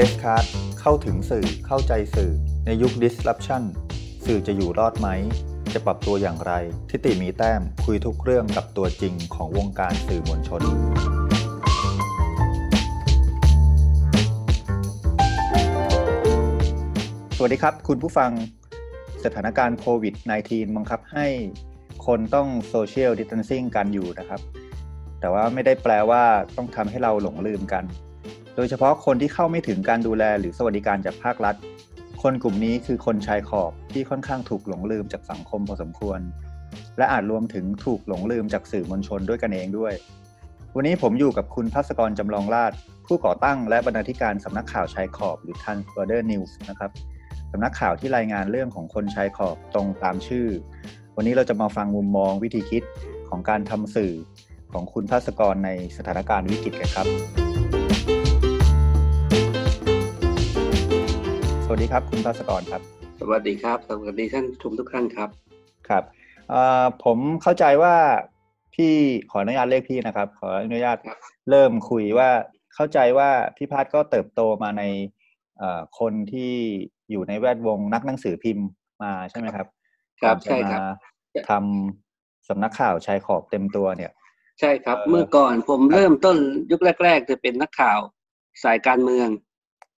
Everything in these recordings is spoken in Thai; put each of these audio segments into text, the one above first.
Press Card เข้าถึงสื่อเข้าใจสื่อ ในยุค disruption สื่อจะอยู่รอดไหม จะปรับตัวอย่างไร ทิติมีแต้มคุยทุกเรื่องกับตัวจริงของวงการสื่อมวลชน สวัสดีครับ คุณผู้ฟังสถานการณ์โควิด -19 บังคับให้คนต้องโซเชียลดิส a ทนซิ่งกันอยู่นะครับ แต่ว่าไม่ได้แปลว่าต้องทำให้เราหลงลืมกัน โดยเฉพาะคนที่เข้าไม่ถึงการดูแลหรือสวัสดิการจากภาครัฐ คนกลุ่มนี้คือคนชายขอบที่ค่อนข้างถูกหลงลืมจากสังคมพอสมควร และอาจรวมถึงถูกหลงลืมจากสื่อมวลชนด้วยกันเองด้วย วันนี้ผมอยู่กับคุณพัศกรจำลองราชผู้ก่อตั้งและบรรณาธิการสำนักข่าวชายขอบหรือ Transborder News นะครับสำนักข่าวที่รายงานเรื่องของคนชายขอบตรงตามชื่อ วันนี้เราจะมาฟังมุมมองวิธีคิดของการทำสื่อของคุณภาสกรในสถานการณ์วิกฤตกันครับ สวัสดีครับ คุณภาสกรครับ สวัสดีครับ สวัสดีท่านชมทุกท่านครับครับผมเข้าใจว่าพี่ขออนุญาตเรียกพี่นะครับ ขออนุญาตเริ่มคุยว่าเข้าใจว่าพี่พัฒก็เติบโตมาในคนที่อยู่ในแวดวงนักหนังสือพิมพ์มาใช่ไหมครับ ครับใช่ครับทำสำนักข่าวชายขอบเต็มตัวเนี่ย ใช่ครับ เมื่อก่อนผมเริ่มต้นยุคแรก ๆ จะเป็นนักข่าวสายการเมือง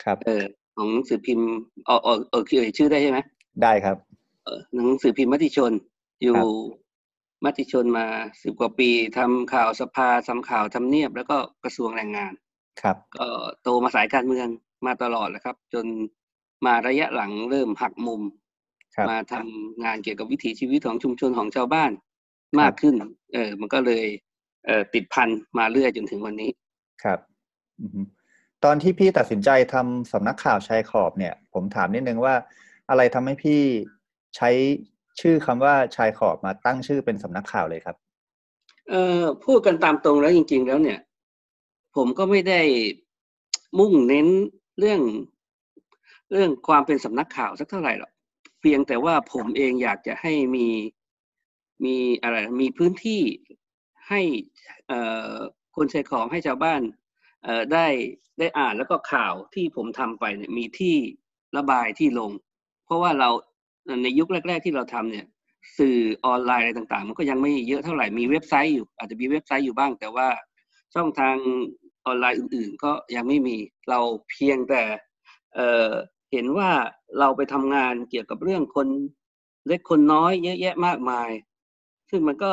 ครับ เออ ของหนังสือพิมพ์เออเออเออเอ่ยชื่อได้ใช่ไหมได้ครับเออหนังสือพิมพ์มติชน อยู่มติชนมาสิบกว่าปีทำข่าวสภาทำข่าวทำเนียบ แล้วก็กระทรวงแรงงาน ครับ ก็โตมาสายการเมืองมาตลอดแล้วครับ จนมาระยะหลังเริ่มหักมุม มาทำงานเกี่ยวกับวิถีชีวิตของชุมชนของชาวบ้านมากขึ้น เออ มันก็เลย เออติดพันมาเรื่อยจนถึงวันนี้ ครับ ตอนที่พี่ตัดสินใจทำสำนักข่าวชายขอบเนี่ย ผมถามนิดนึงว่า อะไรทำให้พี่ใช้ชื่อคำว่าชายขอบมาตั้งชื่อเป็นสำนักข่าวเลยครับ เอ่อพูดกันตามตรงแล้วจริง ๆ แล้วเนี่ย ผมก็ไม่ได้มุ่งเน้นเรื่องเรื่องความเป็นสำนักข่าวสักเท่าไหร่หรอกเพียงแต่ว่าผมเองอยากจะให้มีมีอะไรมีพื้นที่ให้เอ่อคนใช้ของให้ชาวบ้าน ได้ได้อ่านแล้วก็ข่าวที่ผมทำไปเนี่ยมีที่ระบายที่ลง เพราะว่าเราในยุคแรก ๆ ที่เราทำเนี่ย สื่อออนไลน์อะไรต่างๆ มันก็ยังไม่เยอะเท่าไหร่มีเว็บไซต์อยู่ อาจจะมีเว็บไซต์อยู่บ้าง แต่ว่าช่องทางออนไลน์อื่น ๆ ก็ยังไม่มีเราเพียงแต่เเห็นว่าเราไปทำงานเกี่ยวกับเรื่องคนเล็กคนน้อยเยอะแยะมากมาย ซึ่งมันก็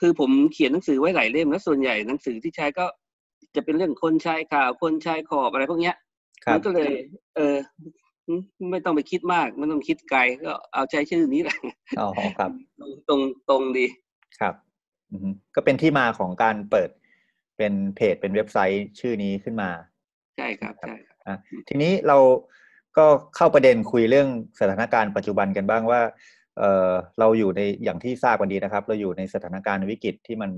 คือผมเขียนหนังสือไว้หลายเล่ม แล้วส่วนใหญ่หนังสือที่ใช้ก็ จะเป็นเรื่องคนชายข่าวคนชายขอบอะไรพวกเนี้ยมันก็เลย เออไม่ต้องไปคิดมากไม่ต้องคิดไกลก็เอาใจชื่อนี้แหละอ๋อครับตรงตรงดีครับก็เป็นที่มาของการเปิดเป็นเพจเป็นเว็บไซต์ชื่อนี้ขึ้นมา ใช่ครับใช่ทีนี้เราก็เข้าประเด็นคุยเรื่องสถานการณ์ปัจจุบันกันบ้างว่าเออเราอยู่ในอย่างที่ทราบกันดีนะครับ เราอยู่ในสถานการณ์วิกฤตที่มัน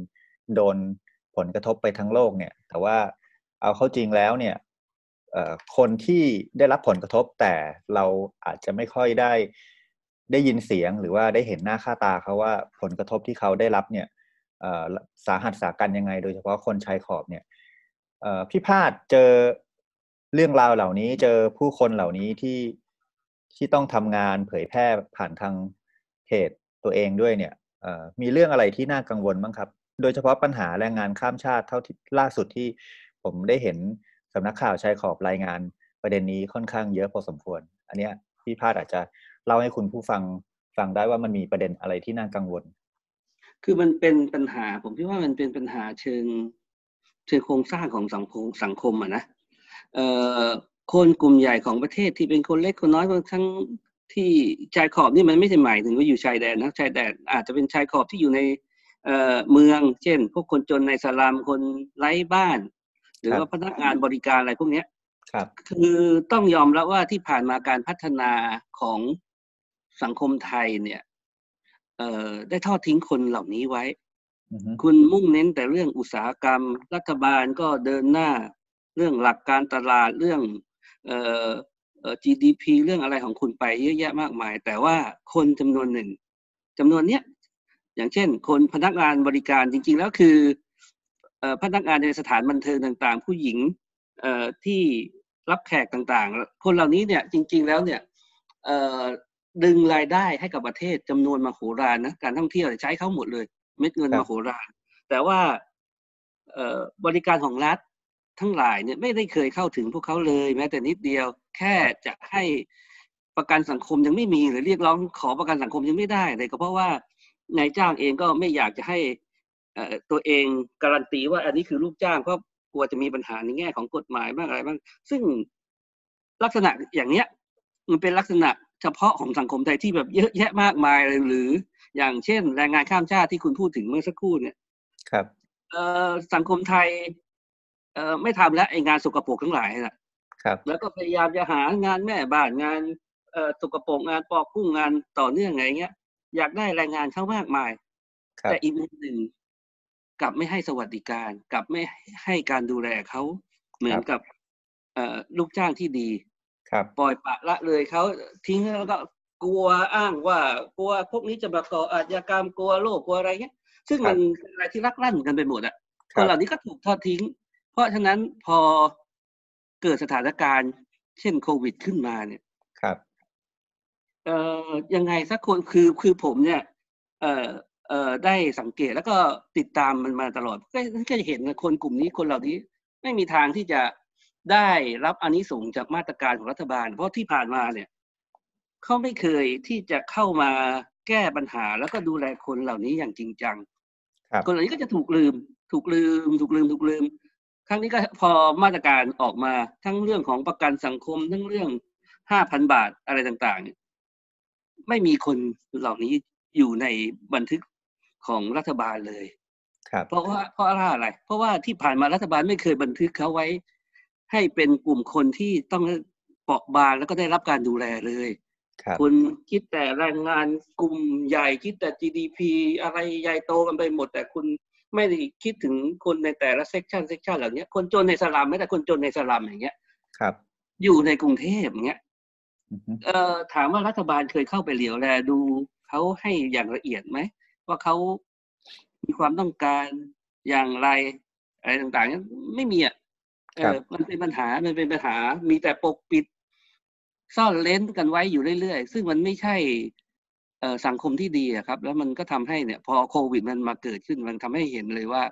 โดน ผลกระทบไปทั้งโลกเนี่ย แต่ว่าเอาเข้าจริงแล้วเนี่ยคนที่ได้รับผลกระทบแต่เราอาจจะไม่ค่อยได้ได้ยินเสียงหรือว่าได้เห็นหน้าค่าตาเขาว่าผลกระทบที่เขาได้รับเนี่ยสาหัสสากันยังไง โดยเฉพาะคนชายขอบเนี่ยพี่พาดเจอเรื่องราวเหล่านี้เจอผู้คนเหล่านี้ที่ที่ต้องทำงานเผยแพร่ผ่านทางเพจตัวเองด้วยเนี่ยมีเรื่องอะไรที่น่ากังวลบ้างครับ โดยเฉพาะปัญหาแรงงานข้ามชาติเท่าที่ล่าสุดที่ผมได้เห็นสำนักข่าวชายขอบรายงานประเด็นนี้ค่อนข้างเยอะพอสมควร อันนี้พี่พาดอาจจะเล่าให้คุณผู้ฟังฟังได้ว่ามันมีประเด็นอะไรที่น่ากังวล คือมันเป็นปัญหา ผมคิดว่ามันเป็นปัญหาเชิงเชิงโครงสร้างของสังคมสังคมอะนะคนกลุ่มใหญ่ของประเทศที่เป็นคนเล็กคนน้อยบางทั้งที่ชายขอบนี่มันไม่ใช่หมายถึงว่าอยู่ชายแดนนะชายแดนอาจจะเป็นชายขอบที่อยู่ใน เมือง เช่น พวกคนจนในสลามคนไร้บ้าน หรือว่าพนักงานบริการอะไรพวกนี้ครับ คือต้องยอมรับว่าที่ผ่านมาการพัฒนาของสังคมไทยเนี่ยได้ทอดทิ้งคนเหล่านี้ไว้ คุณมุ่งเน้นแต่เรื่องอุตสาหกรรม รัฐบาลก็เดินหน้าเรื่องหลักการตลาดเรื่องเอ่อเอ่อ GDP เรื่องอะไรของคุณไปเยอะแยะมากมาย แต่ว่าคนจำนวนหนึ่งจำนวนเนี้ย อย่างเช่น คนพนักงานบริการจริง ๆ แล้วคือเอ่อพนักงานในสถานบันเทิงต่างๆ ผู้หญิงเอ่อที่รับแขกต่างๆ คนเหล่านี้เนี่ยจริง ๆ แล้วเนี่ยเอ่อดึงรายได้ให้กับประเทศจำนวนมโหฬารนะการท่องเที่ยวใช้เขาหมดเลย เม็ดเงินมโหฬารแต่ว่าเอ่อบริการของรัฐทั้งหลายเนี่ยไม่ได้เคยเข้าถึงพวกเขาเลย แม้แต่นิดเดียว แค่จะให้ประกันสังคมยังไม่มีหรือเรียกร้องขอประกันสังคมยังไม่ได้เลยก็เพราะว่า นายจ้างเองก็ไม่อยากจะให้ตัวเองการันตีว่าอันนี้คือลูกจ้างเพราะกลัวจะมีปัญหาในแง่ของกฎหมายบ้างอะไรบ้าง ซึ่งลักษณะอย่างเนี้ย มันเป็นลักษณะเฉพาะของสังคมไทยที่แบบเยอะแยะมากมายเลยหรือ อย่างเช่น แรงงานข้ามชาติที่คุณพูดถึงเมื่อสักครู่เนี่ย ครับ เอ่อสังคมไทย เอ่อไม่ทำแล้วไอ้งานสกปรกทั้งหลายนะครับ แล้วก็พยายามจะหางานแม่บ้านงานเอ่อสกปรกงานปอกกุ้งงานต่อเนื่องไงเงี้ย อยากได้แรงงานเข้ามากมาย แต่อีกมุมหนึ่งกลับไม่ให้สวัสดิการ กลับไม่ให้การดูแลเขาเหมือนกับเอ่อลูกจ้างที่ดีครับปล่อยปะละเลยเขาทิ้งแล้วก็กลัวอ้างว่ากลัวพวกนี้จะมาก่ออาชญากรรมกลัวโรคกลัวอะไรเงี้ย ซึ่งมันเป็นอะไรที่รักลั่นกันไปหมดอะคนเหล่านี้ก็ถูกทอดทิ้ง เพราะฉะนั้นพอเกิดสถานการณ์ เช่นโควิดขึ้นมาเนี่ยครับ เอ่อยังไงสักคนคือคือผมเนี่ยเอ่อเอ่อได้สังเกตแล้วก็ติดตามมันมาตลอดก็ก็จะเห็นคนกลุ่มนี้คนเหล่านี้ไม่มีทางที่จะได้รับอนนิสงส์จากมาตรการของรัฐบาล เพราะที่ผ่านมาเนี่ยเขาไม่เคยที่จะเข้ามาแก้ปัญหาแล้วก็ดูแลคนเหล่านี้อย่างจริงจังคนเหล่านี้ก็จะถูกลืม ถูกลืม ถูกลืม ถูกลืม ครั้งนี้ก็พอมาตรการออกมาทั้งเรื่องของประกันสังคมทั้งเรื่องห้าพันบาทอะไรต่างๆเนี่ย ไม่มีคนเหล่านี้อยู่ในบันทึกของรัฐบาลเลยครับเพราะว่าเพราะอะไร เพราะว่าที่ผ่านมารัฐบาลไม่เคยบันทึกเขาไว้ ให้เป็นกลุ่มคนที่ต้องเปราะบางแล้วก็ได้รับการดูแลเลยครับคุณคิดแต่แรงงานกลุ่มใหญ่คิดแต่ GDP อะไรใหญ่โตกันไปหมด แต่คุณไม่ได้คิดถึงคนในแต่ละ section section เหล่านี้คนจนในสลัมไม่แต่คนจนในสลัมอย่างเงี้ยครับ อยู่ในกรุงเทพอย่างเงี้ยอือฮึ เอ่อถามว่ารัฐบาลเคยเข้าไปเหลียวแลดูเขาให้อย่างละเอียดไหมว่าเขามีความต้องการอย่างไร อะไรต่างๆนั้นไม่มีอะเออมันเป็นปัญหามันเป็นปัญหา มีแต่ปกปิด ซ่อนเล้นกันไว้อยู่เรื่อยๆ ซึ่งมันไม่ใช่เอ่อสังคมที่ดีอะครับ แล้วมันก็ทำให้เนี่ย พอโควิดมันมาเกิดขึ้นมันทำให้เห็นเลยว่า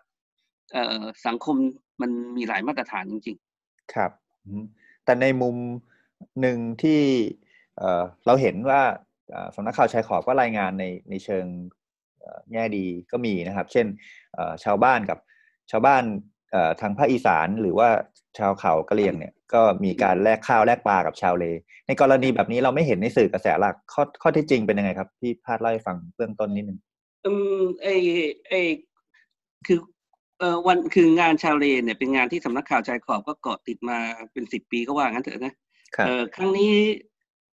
เอ่อสังคมมันมีหลายมาตรฐานจริงครับอืมแต่ในมุม หนึ่งที่เราเห็นว่าสำนักข่าวชายขอบก็รายงานในในเชิงแง่ดีก็มีนะครับ เช่นชาวบ้านกับชาวบ้านทางภาคอีสานหรือว่าชาวเขากะเหรี่ยงเนี่ยก็มีการแลกข้าวแลกปลากับชาวเล ในกรณีแบบนี้เราไม่เห็นในสื่อกระแสหลักข้อข้อที่จริงเป็นยังไงครับพี่พาดเล่าให้ฟังเบื้องต้นนิดนึงอืมไอไอคือเอ่อวันคืองานชาวเลเนี่ยเป็นงานที่สำนักข่าวชายขอบก็เกาะติดมาเป็นสิบปีก็ว่างั้นเถอะนะ เออครั้งนี้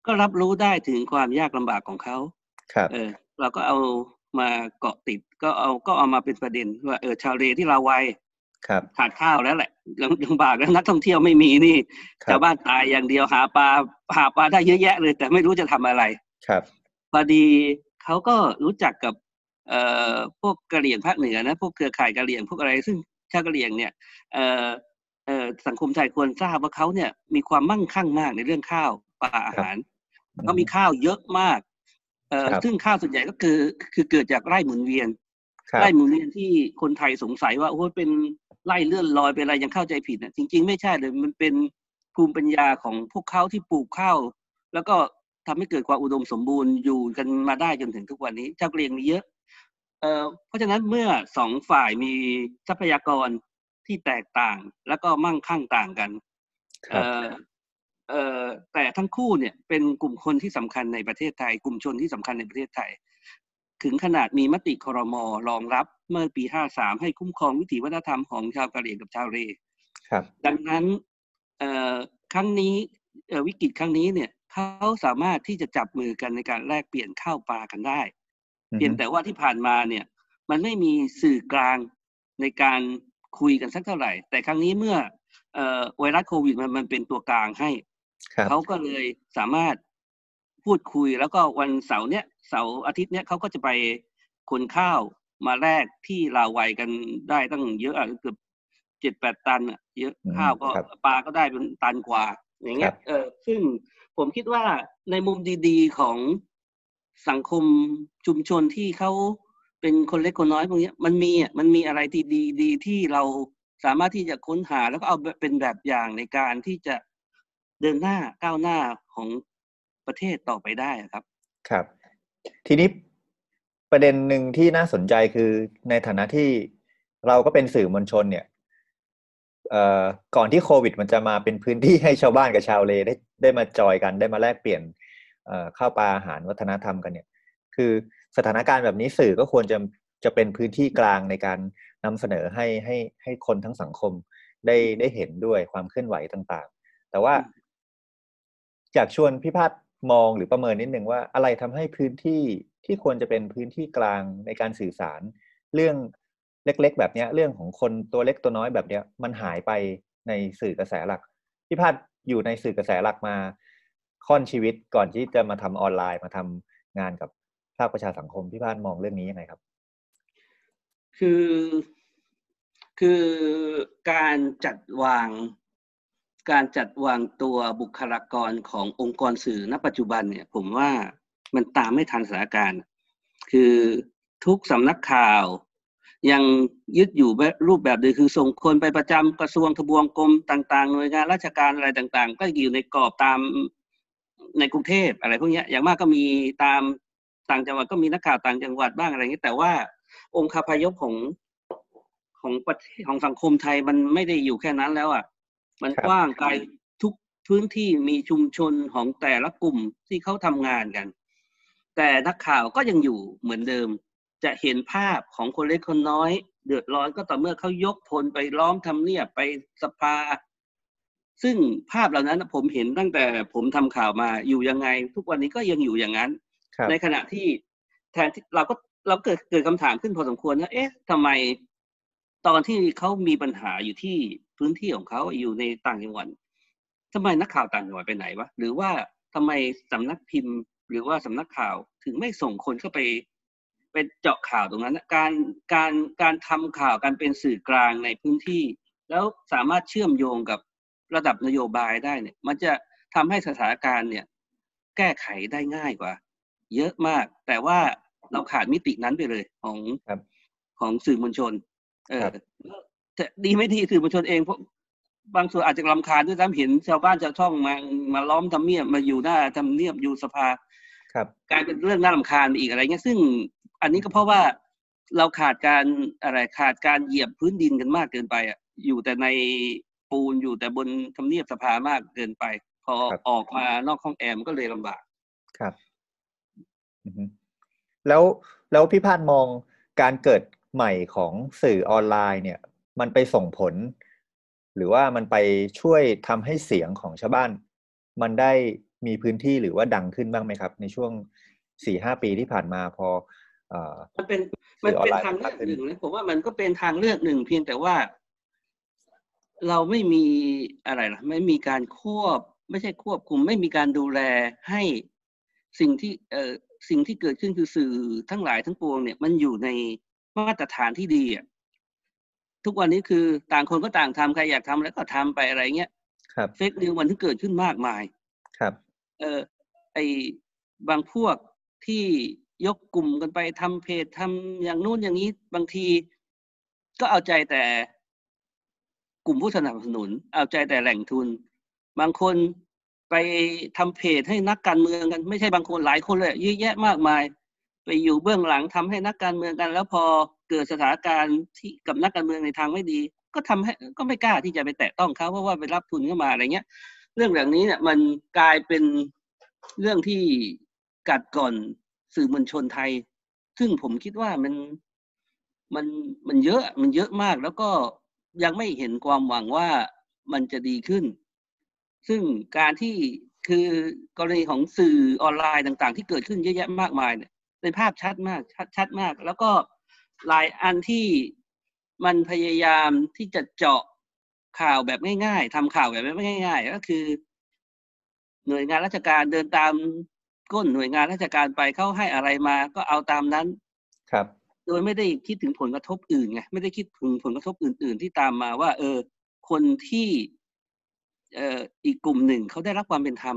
ก็รับรู้ได้ถึงความยากลำบากของเขาครับ เออ เราก็เอามาเกาะติดก็เอาก็เอามาเป็นประเด็นว่าเออชาวเลที่เราวัยครับขาดข้าวแล้วแหละลำลำบากแล้วนักท่องเที่ยวไม่มีนี่ครับชาวบ้านตายอย่างเดียวหาปลาหาปลาได้เยอะแยะเลย แต่ไม่รู้จะทำอะไรครับพอดีเขาก็รู้จักกับเอ่อพวกกะเหรี่ยงภาคเหนือนะพวกเครือข่ายกะเหรี่ยงพวกอะไรซึ่งชาวกะเหรี่ยงเนี่ยเอ่อเอ่อ สังคมไทยควรทราบว่าเขาเนี่ยมีความมั่งคั่งมากในเรื่องข้าวปลาอาหารเขามีข้าวเยอะมากเอ่อครับซึ่งข้าวส่วนใหญ่ก็คือคือเกิดจากไร่หมุนเวียนครับไร่หมุนเวียนที่คนไทยสงสัยว่าโอ้ยเป็นไร่เลื่อนลอยเป็นอะไรยังเข้าใจผิดนะจริง ๆ ไม่ใช่เลยมันเป็นภูมิปัญญาของพวกเขาที่ปลูกข้าวแล้วก็ทำให้เกิดความอุดมสมบูรณ์อยู่กันมาได้จนถึงทุกวันนี้เจ้ากะเหรียงมีเยอะเอ่อเพราะฉะนั้นเมื่อสองฝ่ายมีทรัพยากร ที่แตกต่างแล้วก็มั่งคั่งต่างกันครัเอ่บอเอ่อแต่ทั้งคู่เนี่ยเป็นกลุ่มคนที่สำคัญในประเทศไทย กลุ่มชนที่สำคัญในประเทศไทย ถึงขนาดมีมติครมรองรับเมื่อปี 53 ให้คุ้มครองวิถีวัฒนธรรมของชาวกะเหรี่ยงกับชาวเรครับดังนั้นเอ่อครั้งนี้เอ่อวิกฤตครั้งนี้เนี่ยเขาสามารถที่จะจับมือกันในการแลกเปลี่ยนข้าวปลากันได้อือฮึเพียงแต่ว่าที่ผ่านมาเนี่ย มันไม่มีสื่อกลางในการ คุยกันสักเท่าไหร่ แต่ครั้งนี้เมื่อเอ่อไวรัสโควิดมันมันเป็นตัวกลางให้ครับเขาก็เลยสามารถพูดคุยแล้วก็วันเสาร์เนี้ยเสาร์อาทิตย์เนี้ยเขาก็จะไปขนข้าวมาแลกที่ลาวไวยกันได้ตั้งเยอะอะเกือบเจ็ดแปดตันอะเยอะอืมข้าวก็ครับปลาก็ได้เป็นตันกว่า อย่างเงี้ยเออซึ่งผมคิดว่าในมุมดี ๆของสังคมชุมชนที่เขา เป็นคนเล็กคนน้อยพวกนี้มันมีอะมันมีอะไรที่ดีดีที่เราสามารถที่จะค้นหาแล้วก็เอาเป็นแบบอย่างในการที่จะเดินหน้าก้าวหน้าของประเทศต่อไปได้ครับ ครับ ทีนี้ประเด็นหนึ่งที่น่าสนใจคือในฐานะที่เราก็เป็นสื่อมวลชนเนี่ยเอ่อก่อนที่โควิด มันจะมาเป็นพื้นที่ให้ชาวบ้านกับชาวเลได้ได้มาจอยกันได้มาแลกเปลี่ยนเข้าวปลาอาหารวัฒนธรรมกันเนี่ย คือ สถานการณ์แบบนี้สื่อก็ควรจะจะเป็นพื้นที่กลางในการนำเสนอให้ให้ให้คนทั้งสังคมได้ได้เห็นด้วยความเคลื่อนไหวต่างๆ แต่ว่าอยากชวนพี่พัฒมองหรือประเมินนิดนึงว่าอะไรทำให้พื้นที่ที่ควรจะเป็นพื้นที่กลางในการสื่อสาร เรื่องเล็ก ๆ แบบนี้เรื่องของคนตัวเล็กตัวน้อยแบบเนี้ย มันหายไปในสื่อกระแสหลักพี่พัฒอยู่ในสื่อกระแสหลักมาค่อนชีวิตก่อนที่จะมาทำออนไลน์มาทำงานกับ ภาคประชาสังคมพี่พัฒมองเรื่องนี้ยังไงครับ คือคือการจัดวางการจัดวางตัวบุคลากรขององค์กรสื่อณปัจจุบันเนี่ย ผมว่ามันตามไม่ทันสถานการณ์ คือทุกสำนักข่าว ยังยึดอยู่รูปแบบเดิมคือส่งคนไปประจำกระทรวงทบวงกรมต่างๆ หน่วยงานราชการอะไรต่างๆ ก็อยู่ในกรอบตามในกรุงเทพอะไรพวกนี้อย่างมากก็มีตาม ต่างจังหวัดก็มีนักข่าวต่างจังหวัดบ้างอะไรอย่างนี้แต่ว่า องค์คาพยพของของประเทศของสังคมไทยมันไม่ได้อยู่แค่นั้นแล้วอะมันกว้างไกลทุกพื้นที่มีชุมชนของแต่ละกลุ่มที่เขาทำงานกัน แต่นักข่าวก็ยังอยู่เหมือนเดิม จะเห็นภาพของคนเล็กคนน้อย เดือดร้อนก็ต่อเมื่อเขายกพลไปล้อมทำเนียบไปสภา ซึ่งภาพเหล่านั้นผมเห็นตั้งแต่ผมทำข่าวมาอยู่ยังไง ทุกวันนี้ก็ยังอยู่อย่างนั้น ในขณะที่แทนที่เราก็เราเกิดเกิดคำถามขึ้นพอสมควรว่าเอ๊ะทำไมตอนที่เขามีปัญหาอยู่ที่พื้นที่ของเขาอยู่ในต่างจังหวัดทำไมนักข่าวต่างจังหวัดไปไหนวะหรือว่าทำไมสำนักพิมพ์ หรือว่าสำนักข่าวถึงไม่ส่งคนเข้าไปไปเจาะข่าวตรงนั้นการการการทำข่าวการเป็นสื่อกลางในพื้นที่ แล้วสามารถเชื่อมโยงกับระดับนโยบายได้เนี่ย มันจะทำให้สถานการณ์เนี่ย แก้ไขได้ง่ายกว่า เยอะมาก แต่ว่าเราขาดมิตินั้นไปเลยของของสื่อมวลชน เออแต่ดีไม่ดีสื่อมวลชนเองพวกบางส่วนอาจจะลำคาญด้วยซ้ำเห็นชาวบ้านชาวช่องมามาล้อมทำเนียบมาอยู่หน้าทำเนียบอยู่สภาครับกลายเป็นเรื่องน่าลำคาญอีกอะไรเงี้ยซึ่งอันนี้ก็เพราะว่าเราขาดการอะไรขาดการเหยียบพื้นดินกันมากเกินไปอะอยู่แต่ในปูนอยู่แต่บนทำเนียบสภามากเกินไป พอออกมานอกห้องแอมก็เลยลำบากครับ แล้วแล้วพี่พาดมองการเกิดใหม่ของสื่อออนไลน์เนี่ย มันไปส่งผล หรือว่ามันไปช่วยทำให้เสียงของชาวบ้าน มันได้มีพื้นที่หรือว่าดังขึ้นบ้างไหมครับ ในช่วงสี่ห้าปีที่ผ่านมาพออมันเป็นมันเป็นทางเลือกหนึ่งนะผมว่ามันก็เป็นทางเลือกหนึ่งเพียงแต่ว่า เราไม่มีอะไรล่ะ ไม่มีการควบ ไม่ใช่ควบคุม ไม่มีการดูแลให้สิ่งที่เอ่อ สิ่งที่เกิดขึ้นคือสื่อทั้งหลายทั้งปวงเนี่ยมันอยู่ในมาตรฐานที่ดีอะทุกวันนี้คือต่างคนก็ต่างทำใครอยากทำแล้วก็ทำไปอะไรเงี้ยครับเฟกนิวมันที่เกิดขึ้นมากมาย ครับ เออไอบางพวกที่ยกกลุ่มกันไปทำเพจทำอย่างนู้นอย่างนี้บางที ก็เอาใจแต่กลุ่มผู้สนับสนุน เอาใจแต่แหล่งทุน บางคน ไปทำเพจให้นักการเมืองกันไม่ใช่บางคนหลายคนเลยเยอะแยะมากมาย ไปอยู่เบื้องหลังทำให้นักการเมืองกัน แล้วพอเกิดสถานการณ์ที่กับนักการเมืองในทางไม่ดี ก็ทำให้ก็ไม่กล้าที่จะไปแตะต้องเขาเพราะว่าไปรับทุนเข้ามาอะไรเงี้ย เรื่องแบบนี้เนี่ยมันกลายเป็นเรื่องที่กัดก่อนสื่อมวลชนไทย ซึ่งผมคิดว่ามันมันมันเยอะมันเยอะมากแล้วก็ยังไม่เห็นความหวังว่ามันจะดีขึ้น ซึ่งการที่คือกรณีของสื่อออนไลน์ต่างๆ ที่เกิดขึ้นเยอะแยะมากมายเนี่ยเป็นภาพชัดมากชัดชัดมาก แล้วก็หลายอันที่มันพยายามที่จะเจาะข่าวแบบง่าย ๆทำข่าวแบบง่าย ๆ ก็คือ หน่วยงานราชการเดินตามก้นหน่วยงานราชการไปเขาให้อะไรมาก็เอาตามนั้น ครับ โดยไม่ได้คิดถึงผลกระทบอื่นไงไม่ได้คิดถึงผลกระทบอื่น ๆ ที่ตามมาว่า เออ คนที่เอีกกลุ่มหนึ่งเขาได้รับความเป็นธรรม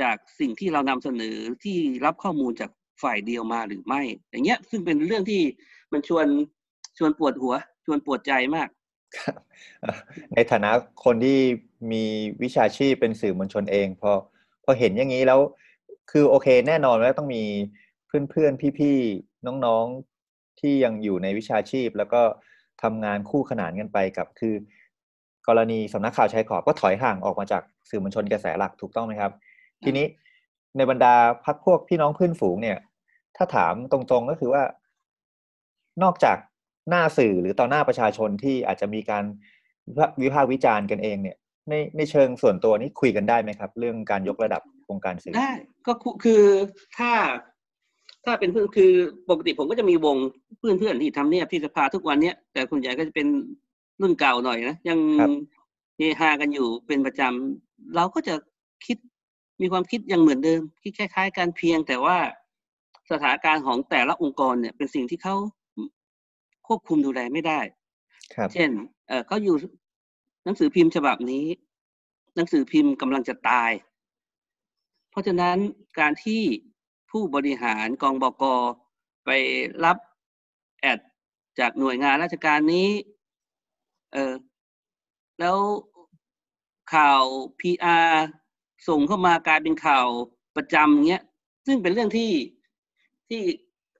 จากสิ่งที่เรานำเสนอที่รับข้อมูลจากฝ่ายเดียวมาหรือไม่ อย่างเงี้ย ซึ่งเป็นเรื่องที่มันชวนชวนปวดหัว ชวนปวดใจมากในฐานะคนที่มีวิชาชีพเป็นสื่อมวลชนเองพอพอเห็นอย่างนี้แล้ว คือโอเค แน่นอนว่าต้องมีเพื่อนๆพี่ๆน้องๆที่ยังอยู่ในวิชาชีพ แล้วก็ทำงานคู่ขนานกันไปกับ คือ กรณีสำนักข่าวชายขอบก็ถอยห่างออกมาจากสื่อมวลชนกระแสหลักถูกต้องไหมครับ ทีนี้ในบรรดาพักพวกพี่น้องเพื่อนฝูงเนี่ย ถ้าถามตรงๆก็คือว่า นอกจากหน้าสื่อหรือต่อหน้าประชาชนที่อาจจะมีการวิพากษ์วิจารณ์กันเองเนี่ย ในในเชิงส่วนตัวนี้คุยกันได้ไหมครับ เรื่องการยกระดับวงการสื่อได้ก็คุคือถ้าถ้าเป็นเพื่อนคือปกติผมก็จะมีวงเพื่อนเพื่อนๆที่ทำเนี่ยที่สภาทุกวันเนี้ยแต่คุณใหญ่ก็จะเป็น รุ่นเก่าหน่อยนะยังครับเฮฮากันอยู่เป็นประจำเราก็จะคิดมีความคิดยังเหมือนเดิมคิดคล้าย ๆ กันเพียงแต่ว่าสถานการณ์ของแต่ละองค์กรเนี่ย เป็นสิ่งที่เขาควบคุมดูแลไม่ได้ครับเช่น เออเขาอยู่หนังสือพิมพ์ฉบับนี้ หนังสือพิมพ์กำลังจะตาย เพราะฉะนั้นการที่ผู้บริหารกองบกไปรับแอดจากหน่วยงานราชการนี้ เออแล้วข่าว PR ส่งเข้ามากลายเป็นข่าวประจำเงี้ย ซึ่งเป็นเรื่องที่ที่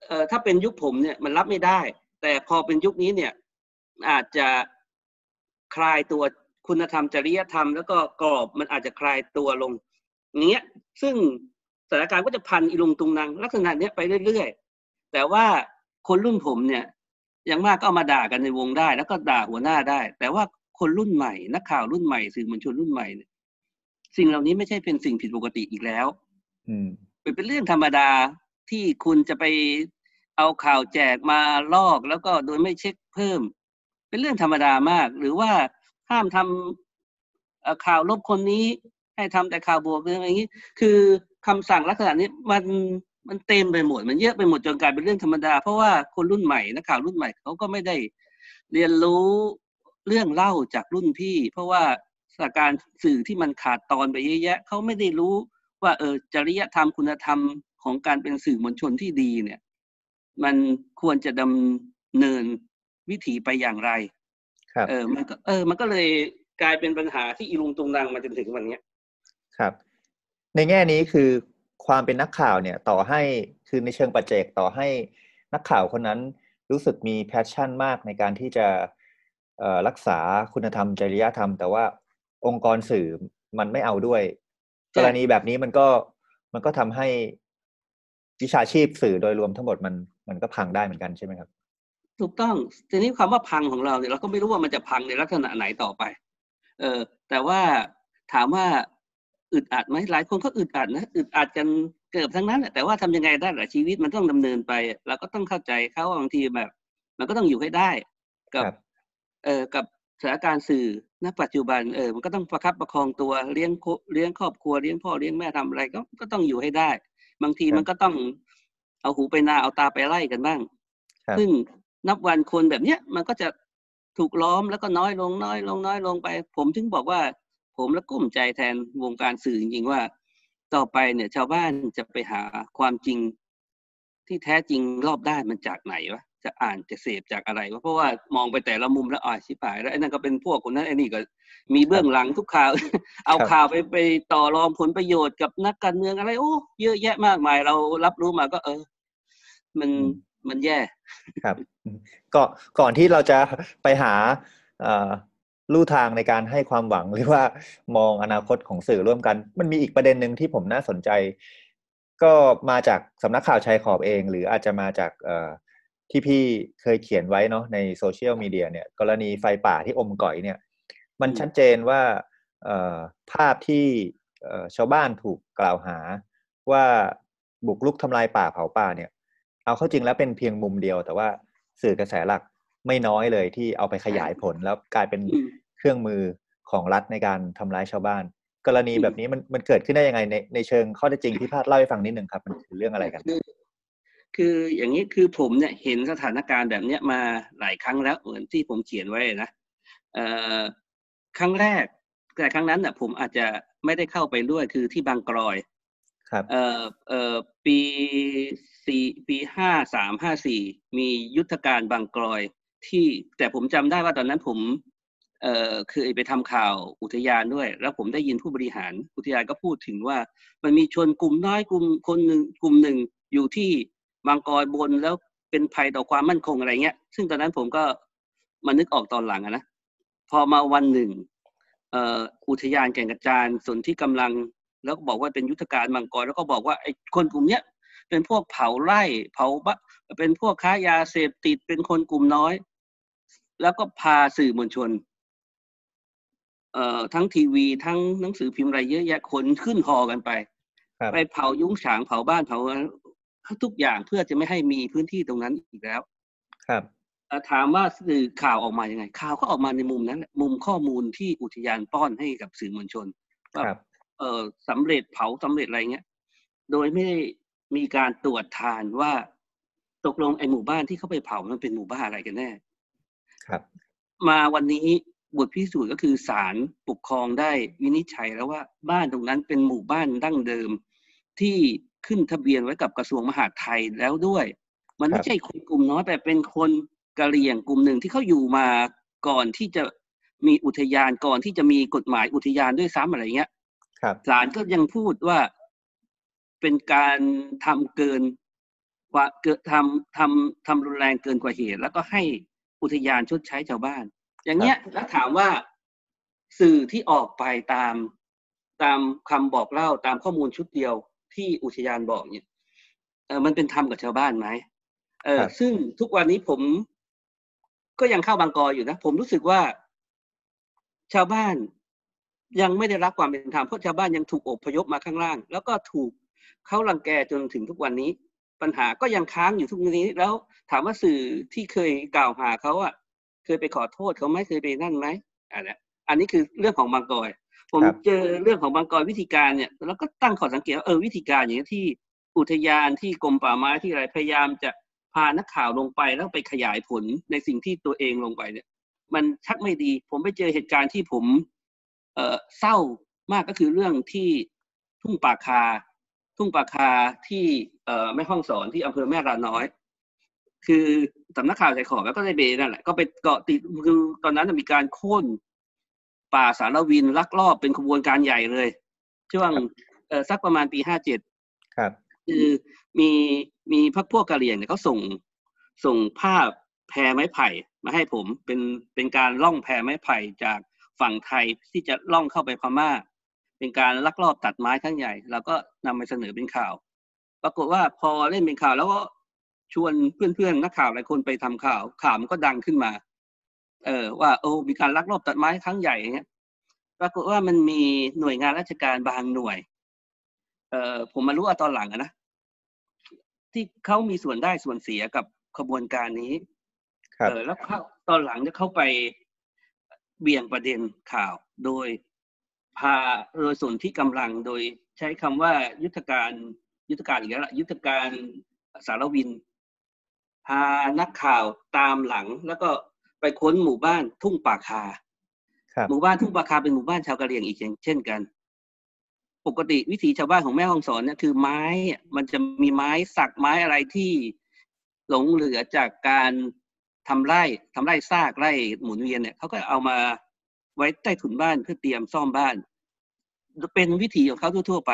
เอ่อถ้าเป็นยุคผมเนี่ยมันรับไม่ได้ แต่พอเป็นยุคนี้เนี่ย อาจจะคลายตัวคุณธรรมจริยธรรมแล้วก็กรอบมันอาจจะคลายตัวลงอย่างเงี้ย ซึ่งสถานการณ์ก็จะพันอีลงตุงนางลักษณะเนี้ยไปเรื่อยๆ แต่ว่าคนรุ่นผมเนี่ย อย่างมากก็เอามาด่ากันในวงได้ แล้วก็ด่าหัวหน้าได้ แต่ว่าคนรุ่นใหม่ นักข่าวรุ่นใหม่สื่อมวลชนรุ่นใหม่เนี่ยสิ่งเหล่านี้ไม่ใช่เป็นสิ่งผิดปกติอีกแล้ว อืมเป็นเป็นเรื่องธรรมดาที่คุณจะไปเอาข่าวแจกมาลอกแล้วก็โดยไม่เช็คเพิ่ม เป็นเรื่องธรรมดามาก หรือว่าห้ามทำเอ่อข่าวลบคนนี้ ให้ทำแต่ข่าวบวกเรื่องอย่างนี้ คือคำสั่งลักษณะนี้มัน มันเต็มไปหมด มันเยอะไปหมดจนกลายเป็นเรื่องธรรมดา เพราะว่าคนรุ่นใหม่นักข่าวรุ่นใหม่เขาก็ไม่ได้เรียนรู้เรื่องเล่าจากรุ่นพี่ เพราะว่าสถานการณ์สื่อที่มันขาดตอนไปเยอะแยะเขาไม่ได้รู้ว่าเออจริยธรรมคุณธรรมของการเป็นสื่อมวลชนที่ดีเนี่ย มันควรจะดำเนินวิถีไปอย่างไรครับเออมันก็เออ มันก็เลยกลายเป็นปัญหาที่อีลุงตุงนังมาจนถึงวันเนี้ยครับ ในแง่นี้คือ ความเป็นนักข่าวเนี่ยต่อให้คือในเชิงปัจเจกต่อให้นักข่าวคนนั้นรู้สึกมีแพชชั่นมากในการที่จะรักษาคุณธรรมจริยธรรม แต่ว่าองค์กรสื่อมันไม่เอาด้วย กรณีแบบนี้มันก็มันก็ทำให้วิชาชีพสื่อโดยรวมทั้งหมดมันมันก็พังได้เหมือนกันใช่ไหมครับ ถูกต้องทีนี้ความว่าพังของเราเนี่ยเราก็ไม่รู้ว่ามันจะพังในลักษณะไหนต่อไป เออแต่ว่าถามว่า อึดอัดไหมหลายคนก็อึดอัดนะอึดอัดกันเกือบทั้งนั้นแหละแต่ว่าทำยังไงได้ล่ะชีวิตมันต้องดำเนินไปเราก็ต้องเข้าใจเขาว่าบางทีแบบ มันก็ต้องอยู่ให้ได้ กับครับเออกับสถานการณ์สื่อณปัจจุบันเออมันก็ต้องประคับประคองตัวเลี้ยงโคเลี้ยงครอบครัวเลี้ยงพ่อเลี้ยงแม่ทำอะไรก็ก็ต้องอยู่ให้ได้ บางทีครับมันก็ต้องเอาหูไปนาเอาตาไปไล่กันบ้างครับซึ่งนับวันคนแบบเนี้ยมันก็จะถูกล้อมแล้วก็น้อยลงน้อยลงน้อยลงไป ผมถึงบอกว่า ผมและกุ้มใจแทนวงการสื่อจริงๆว่า ต่อไปเนี่ยชาวบ้านจะไปหาความจริงที่แท้จริงรอบด้านมันจากไหนวะจะอ่านจะเสพจากอะไรวะเพราะว่ามองไปแต่ละมุมแล้วอ่อยชิบหาย แล้วไอ้นั่นก็เป็นพวกคนนั้นไอ้นี่ก็มีเบื้องหลังทุกข่าว เอาครับข่าวไปไปต่อรองผลประโยชน์กับนักการเมืองอะไร โอ้เยอะแยะมากมายเรารับรู้มาก็ เออ มันอืมมันแย่ ครับอืมก็ก่อนที่เราจะไปหาเอ่อ ลู่ทางในการให้ความหวังหรือว่ามองอนาคตของสื่อร่วมกัน มันมีอีกประเด็นหนึ่งที่ผมน่าสนใจ ก็มาจากสำนักข่าวชายขอบเอง หรืออาจจะมาจากที่พี่เคยเขียนไว้เนาะในโซเชียลมีเดียเนี่ย กรณีไฟป่าที่อมก่อยเนี่ย มันชัดเจนว่าภาพที่ชาวบ้านถูกกล่าวหาว่าบุกรุกทำลายป่าเผาป่าเนี่ย เอาเข้าจริงแล้วเป็นเพียงมุมเดียว แต่ว่าสื่อกระแสหลัก ไม่น้อยเลยที่เอาไปขยายผลแล้วกลายเป็นอืมเครื่องมือของรัฐในการทำร้ายชาวบ้าน กรณีอืมแบบนี้มันมันเกิดขึ้นได้ยังไงในในเชิงข้อเท็จจริงที่พาดเล่าให้ฟังนิดหนึ่งครับ มันคือเรื่องอะไรกันคือคืออย่างนี้คือผมเนี่ยเห็นสถานการณ์แบบเนี้ยมาหลายครั้งแล้วเหมือนที่ผมเขียนไว้นะเอ่อครั้งแรก แต่ครั้งนั้นน่ะผมอาจจะไม่ได้เข้าไปด้วยคือที่บางกรอยครับเอ่อเอ่อปีสี่ปีห้าสามห้าสี่มียุทธการบางกรอย ที่แต่ผมจำได้ว่าตอนนั้นผม เอ่อคือไปทำข่าวอุทยานด้วย แล้วผมได้ยินผู้บริหารอุทยานก็พูดถึงว่า มันมีชนกลุ่มน้อยกลุ่มคนหนึ่งกลุ่มหนึ่งอยู่ที่บางกอยบนแล้วเป็นภัยต่อความมั่นคงอะไรเงี้ย ซึ่งตอนนั้นผมก็มานึกออกตอนหลังอะนะพอมาวันหนึ่งเอ่ออุทยานแก่งกระจานส่วนที่กำลังแล้วก็บอกว่าเป็นยุทธการมังกรแล้วก็บอกว่าไอ้คนกลุ่มเนี้ยเป็นพวกเผาไร่เผาบะเป็นพวกค้ายาเสพติดเป็นคนกลุ่มน้อย แล้วก็พาสื่อมวลชน เอ่อทั้งทีวีทั้งหนังสือพิมพ์อะไรเยอะแยะคนขึ้นฮอกันไปครับไปเผายุ้งฉางเผาบ้านเผาทุกอย่างเพื่อจะไม่ให้มีพื้นที่ตรงนั้นอีกแล้ว ครับเอ่อถามว่าสื่อข่าวออกมายังไง ข่าวก็ออกมาในมุมนั้นแหละมุมข้อมูลที่อุทยานป้อนให้กับสื่อมวลชนว่าครับเออสำเร็จเผาสำเร็จอะไรเงี้ย โดยไม่ได้มีการตรวจทานว่าตกลงไอ้หมู่บ้านที่เขาไปเผามันเป็นหมู่บ้านอะไรกันแน่ ครับ มาวันนี้บทพิสูจน์ก็คือศาลปกครองได้วินิจฉัยแล้วว่าบ้านตรงนั้นเป็นหมู่บ้านดั้งเดิม ที่ขึ้นทะเบียนไว้กับกระทรวงมหาดไทยแล้วด้วย มันไม่ใช่คนกลุ่มน้อยแต่เป็นคนกะเหรี่ยงกลุ่มหนึ่งที่เขาอยู่มาก่อนที่จะมีอุทยานก่อนที่จะมีกฎหมายอุทยานด้วยซ้ำอะไรเงี้ยครับศาลก็ยังพูดว่าเป็นการทำเกินกว่าเกิดทำทำทำรุนแรงเกินกว่าเหตุ แล้วก็ให้ อุทยานชดใช้ชาวบ้าน อย่างเงี้ยแล้วถามว่าสื่อที่ออกไปตามตามคำบอกเล่าตามข้อมูลชุดเดียวที่อุทยานบอกเนี่ยเออมันเป็นธรรมกับชาวบ้านไหมเออครับซึ่งทุกวันนี้ผมก็ยังเข้าบางกออยู่นะ ผมรู้สึกว่าชาวบ้านยังไม่ได้รับความเป็นธรรมเพราะชาวบ้านยังถูกอพยพมาข้างล่าง แล้วก็ถูกเขารังแกจนถึงทุกวันนี้ ปัญหาก็ยังค้างอยู่ทุกวันนี้ แล้วถามว่าสื่อที่เคยกล่าวหาเขาอะ เคยไปขอโทษเขาไหมเคยไปนั่นไหมอันนี้อันนี้คือเรื่องของบางกอย ผมครับเจอเรื่องของบางกอยวิธีการเนี่ยแล้วก็ตั้งข้อสังเกตว่าเออวิธีการอย่างนี้ที่อุทยานที่กรมป่าไม้ที่อะไรพยายามจะพานักข่าวลงไปแล้วไปขยายผลในสิ่งที่ตัวเองลงไปเนี่ย มันชักไม่ดี ผมไปเจอเหตุการณ์ที่ผม เอ่อเศร้ามากก็คือเรื่องที่ทุ่งป่าคา ทุ่งป่าคาที่เอ่อแม่ห้องสอนที่อำเภอแม่ราน้อย คือสำนักข่าวใจขอแล้วก็ได้เบนั่นแหละก็ไปเกาะติดคือตอนนั้นนะมีการโค่นป่าสารวินลักลอบเป็นขบวนการใหญ่เลย ช่วงเอ่อสักประมาณปีห้าเจ็ดครับคือมีมีพักพวกกะเหรี่ยงเนี่ยเขาส่งส่งภาพแพไม้ไผ่มาให้ผมเป็นเป็นการล่องแพไม้ไผ่จากฝั่งไทยที่จะล่องเข้าไปพม่า เป็นการลักลอบตัดไม้ครั้งใหญ่เราก็นำไปเสนอเป็นข่าว ปรากฏว่าพอเล่นเป็นข่าวแล้วก็ชวนเพื่อนๆนักข่าวหลายคนไปทำข่าว ข่าวมันก็ดังขึ้นมา เออว่าโอ้มีการลักลอบตัดไม้ครั้งใหญ่อย่างเงี้ย ปรากฏว่ามันมีหน่วยงานราชการบางหน่วย เอ่อผมมารู้ว่าตอนหลังอะนะที่เขามีส่วนได้ส่วนเสียกับขบวนการนี้ครับเออแล้วเขาตอนหลังจะเข้าไปเบี่ยงประเด็นข่าวโดย พาโดยส่วนที่กำลังโดยใช้คำว่ายุทธการยุทธการอีกแล้วล่ะยุทธการสารวิน พานักข่าวตามหลัง แล้วก็ไปค้นหมู่บ้านทุ่งป่าคาครับหมู่บ้านทุ่งปลาคาเป็นหมู่บ้านชาวกะเหรี่ยงอีกเช่นกัน ปกติวิถีชาวบ้านของแม่ฮ่องสอนเนี่ยคือไม้อะมันจะมีไม้สักไม้อะไรที่หลงเหลือจากการทำไร่ทำไร่ซากไร่หมุนเวียนเนี่ยเขาก็เอามาไว้ใต้ถุนบ้านเพื่อเตรียมซ่อมบ้าน เป็นวิถีของเขาทั่ว ๆ ไป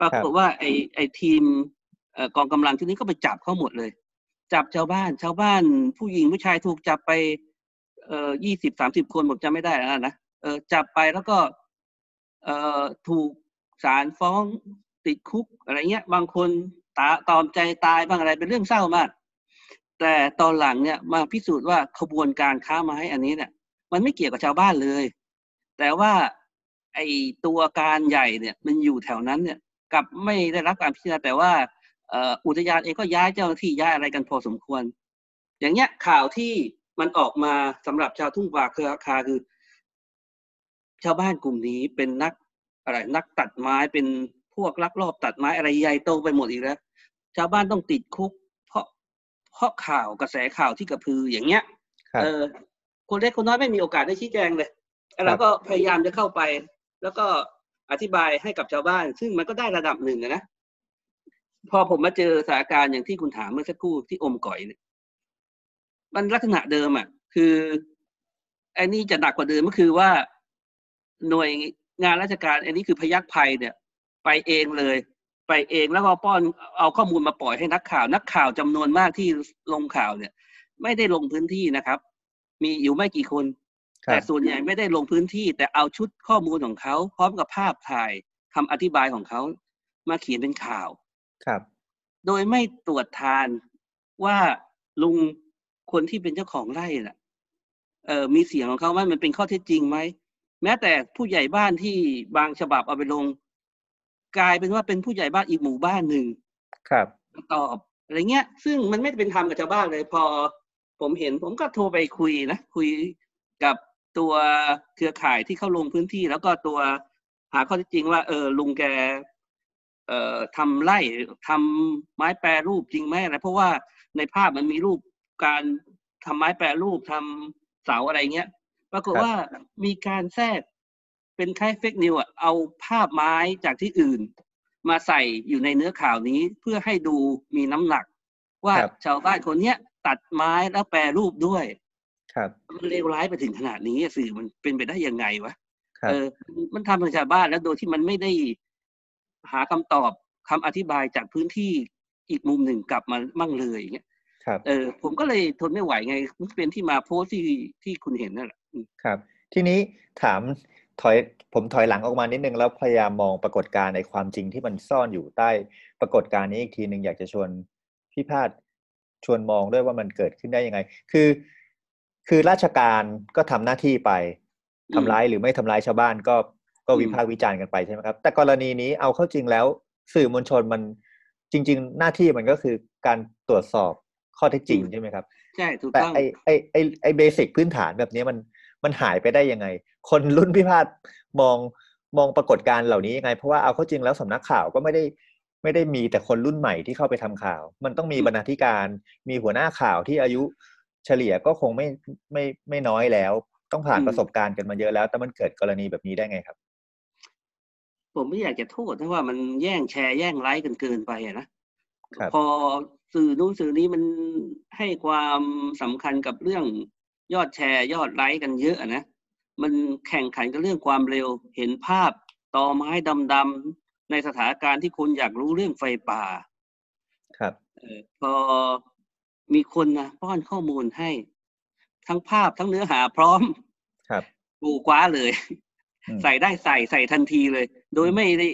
ปรากฏว่าไอ้ไอ้ทีมเอ่อกองกำลังที่นี้ก็ไปจับเขาหมดเลย จับชาวบ้านชาวบ้านผู้หญิงผู้ชายถูกจับไปเอ่อยี่สิบสามสิบคนผมจำไม่ได้แล้วนะเออจับไปแล้วก็เอ่อถูกศาลฟ้องติดคุกอะไรเงี้ย บางคนตาตอมใจตายบ้างอะไรเป็นเรื่องเศร้ามาก แต่ตอนหลังเนี่ยมาพิสูจน์ว่าขบวนการค้าไม้อันนี้เนี่ย มันไม่เกี่ยวกับชาวบ้านเลย แต่ว่า ไอตัวการใหญ่เนี่ยมันอยู่แถวนั้นเนี่ยกลับไม่ได้รับการพิจารณาแต่ว่าเอ่ออุทยานเองก็ย้ายเจ้าหน้าที่ย้ายอะไรกันพอสมควร อย่างเงี้ยข่าวที่มันออกมาสำหรับชาวทุ่งป่าเครือคาคือ ชาวบ้านกลุ่มนี้เป็นนักอะไรนักตัดไม้เป็นพวกลักลอบตัดไม้อะไรใหญ่โตไปหมดอีกแล้ว ชาวบ้านต้องติดคุก เพราะเพราะข่าวกระแสข่าวที่กระพืออย่างเงี้ยครับเออคนเล็กคนน้อยไม่มีโอกาสได้ชี้แจงเลยเราก็พยายามจะเข้าไป แล้วก็อธิบายให้กับชาวบ้าน ซึ่งมันก็ได้ระดับหนึ่งนะพอผมมาเจอสถานการณ์อย่างที่คุณถามเมื่อสักครู่ที่อมก่อยเนี่ยมันลักษณะเดิมอะ คือไอ้นี่จะหนักกว่าเดิมก็คือว่าหน่วยงานราชการอันนี้คือพยักภัยเนี่ย ไปเองเลย ไปเองแล้วก็ป้อนเอาข้อมูลมาปล่อยให้นักข่าว นักข่าวจำนวนมากที่ลงข่าวเนี่ย ไม่ได้ลงพื้นที่นะครับ มีอยู่ไม่กี่คน แต่ส่วนใหญ่ไม่ได้ลงพื้นที่แต่เอาชุดข้อมูลของเขาพร้อมกับภาพถ่ายคำอธิบายของเขามาเขียนเป็นข่าวครับ โดยไม่ตรวจทานว่าลุงคนที่เป็นเจ้าของไร่น่ะเออมีเสียงของเขาไหมมันเป็นข้อเท็จจริงไหมแม้แต่ผู้ใหญ่บ้านที่บางฉบับเอาไปลง กลายเป็นว่าเป็นผู้ใหญ่บ้านอีกหมู่บ้านหนึ่งครับตอบอะไรเงี้ย ซึ่งมันไม่เป็นธรรมกับชาวบ้านเลย พอผมเห็นผมก็โทรไปคุยนะคุยกับ ตัวเครือข่ายที่เข้าลงพื้นที่ แล้วก็ตัวหาข้อเท็จจริงว่า เออลุงแก เอ่อทำไร่ทำไม้แปรรูปจริงไหมอะไรเพราะว่าในภาพมันมีรูปการทำไม้แปรรูปทำเสาอะไรเงี้ยปรากฏว่ามีการแทรกเป็นคล้ายเฟกนิวอะเอาภาพไม้จากที่อื่น มาใส่อยู่ในเนื้อข่าวนี้เพื่อให้ดูมีน้ำหนัก ว่าชาวบ้านคนเนี้ยตัดไม้แล้วแปรรูปด้วย ครับมันเลวร้ายไปถึงขนาดนี้สื่อมันเป็นไปได้ยังไงวะเออ มันทำกับชาวบ้านแล้วโดยที่มันไม่ได้หาคำตอบคำอธิบายจากพื้นที่อีกมุมหนึ่งกลับมามั่งเลยอย่างเงี้ยครับเออผมก็เลยทนไม่ไหวไงมันเป็นที่มาโพสที่ที่คุณเห็นนั่นแหละครับ ทีนี้ถามถอยผมถอยหลังออกมานิดนึงแล้วพยายามมองปรากฏการณ์ในความจริงที่มันซ่อนอยู่ใต้ปรากฏการณ์นี้อีกทีหนึ่งอยากจะชวนพี่พาดชวนมองด้วยว่ามันเกิดขึ้นได้ยังไง คือ คือราชการก็ทำหน้าที่ไปทำร้ายหรือไม่ทำร้ายชาวบ้านก็ก็วิพากษ์วิจารณ์กันไปใช่ไหมครับ แต่กรณีนี้เอาเข้าจริงแล้ว สื่อมวลชนมันจริง ๆ หน้าที่มันก็คือการตรวจสอบข้อเท็จจริงใช่ไหมครับ ใช่ถูกต้องแต่ไอไอไอไอเบสิกพื้นฐานแบบนี้มันมันหายไปได้ยังไง คนรุ่นพิพาทมองมองปรากฏการณ์เหล่านี้ยังไง เพราะว่าเอาเข้าจริงแล้วสำนักข่าวก็ไม่ได้ไม่ได้มีแต่คนรุ่นใหม่ที่เข้าไปทำข่าว มันต้องมีบรรณาธิการมีหัวหน้าข่าวที่อายุ เฉลี่ยก็คงไม่ไม่ไม่น้อยแล้ว ต้องผ่านประสบการณ์กันมาเยอะแล้ว แต่มันเกิดกรณีแบบนี้ได้ไงครับ ผมไม่อยากจะโทษนะว่ามันแย่งแชร์แย่งไลค์กันเกินไปอะนะพอสื่อนู้นสื่อนี้มันให้ความสำคัญกับเรื่องยอดแชร์ยอดไลค์กันเยอะนะมันแข่งขันกับเรื่องความเร็วเห็นภาพต่อไม้ดำๆในสถานการณ์ที่คนอยากรู้เรื่องไฟป่า ครับพอ มีคนนะป้อนข้อมูลให้ ทั้งภาพทั้งเนื้อหาพร้อม ครับปูกว้าเลย ใส่ได้ใส่ใส่ทันทีเลย โดยไม่ได้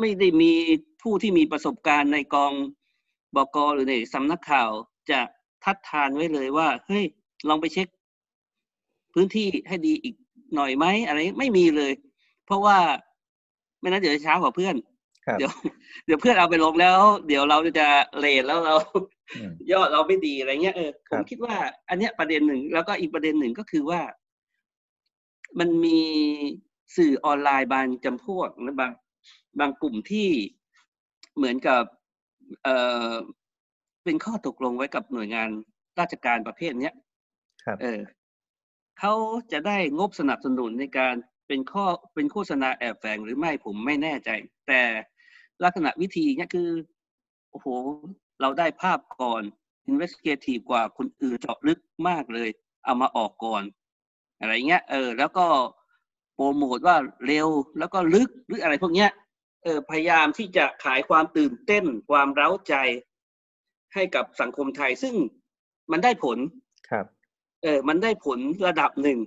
ไม่ได้มีผู้ที่มีประสบการณ์ในกองบกหรือในสำนักข่าวจะทัดทานไว้เลยว่า เฮ้ย ลองไปเช็ค พื้นที่ให้ดีอีกหน่อยไหมอะไรไม่มีเลย เพราะว่าไม่นั้นเดี๋ยวช้ากว่าเพื่อนเดี๋ยวเดี๋ยวเพื่อนเอาไปลงแล้ว เดี๋ยวเราจะเลทแล้วเรา ยอดเราไม่ดีอะไรเงี้ยเออผมคิดว่า อันเนี้ยประเด็นหนึ่งแล้วก็อีกประเด็นหนึ่งก็คือว่า มันมีสื่อออนไลน์บางจำพวกนะบางบางกลุ่มที่เหมือนกับ เอ่อเป็นข้อตกลงไว้กับหน่วยงานราชการประเภทเนี้ยเออเขาจะได้งบสนับสนุนในการเป็นข้อเป็นโฆษณาแอบแฝงหรือไม่ผมไม่แน่ใจ แต่ลักษณะวิธีเนี้ยคือโอ้โห เราได้ภาพก่อน investigative กว่าคนอื่นเจาะลึกมากเลย เอามาออกก่อน อะไรเงี้ย เออ แล้วก็โปรโมทว่าเร็วแล้วก็ลึกหรืออะไรพวกเนี้ย เออ พยายามที่จะขายความตื่นเต้นความเร้าใจให้กับสังคมไทย ซึ่งมันได้ผล ครับ เออ มันได้ผลระดับหนึ่ง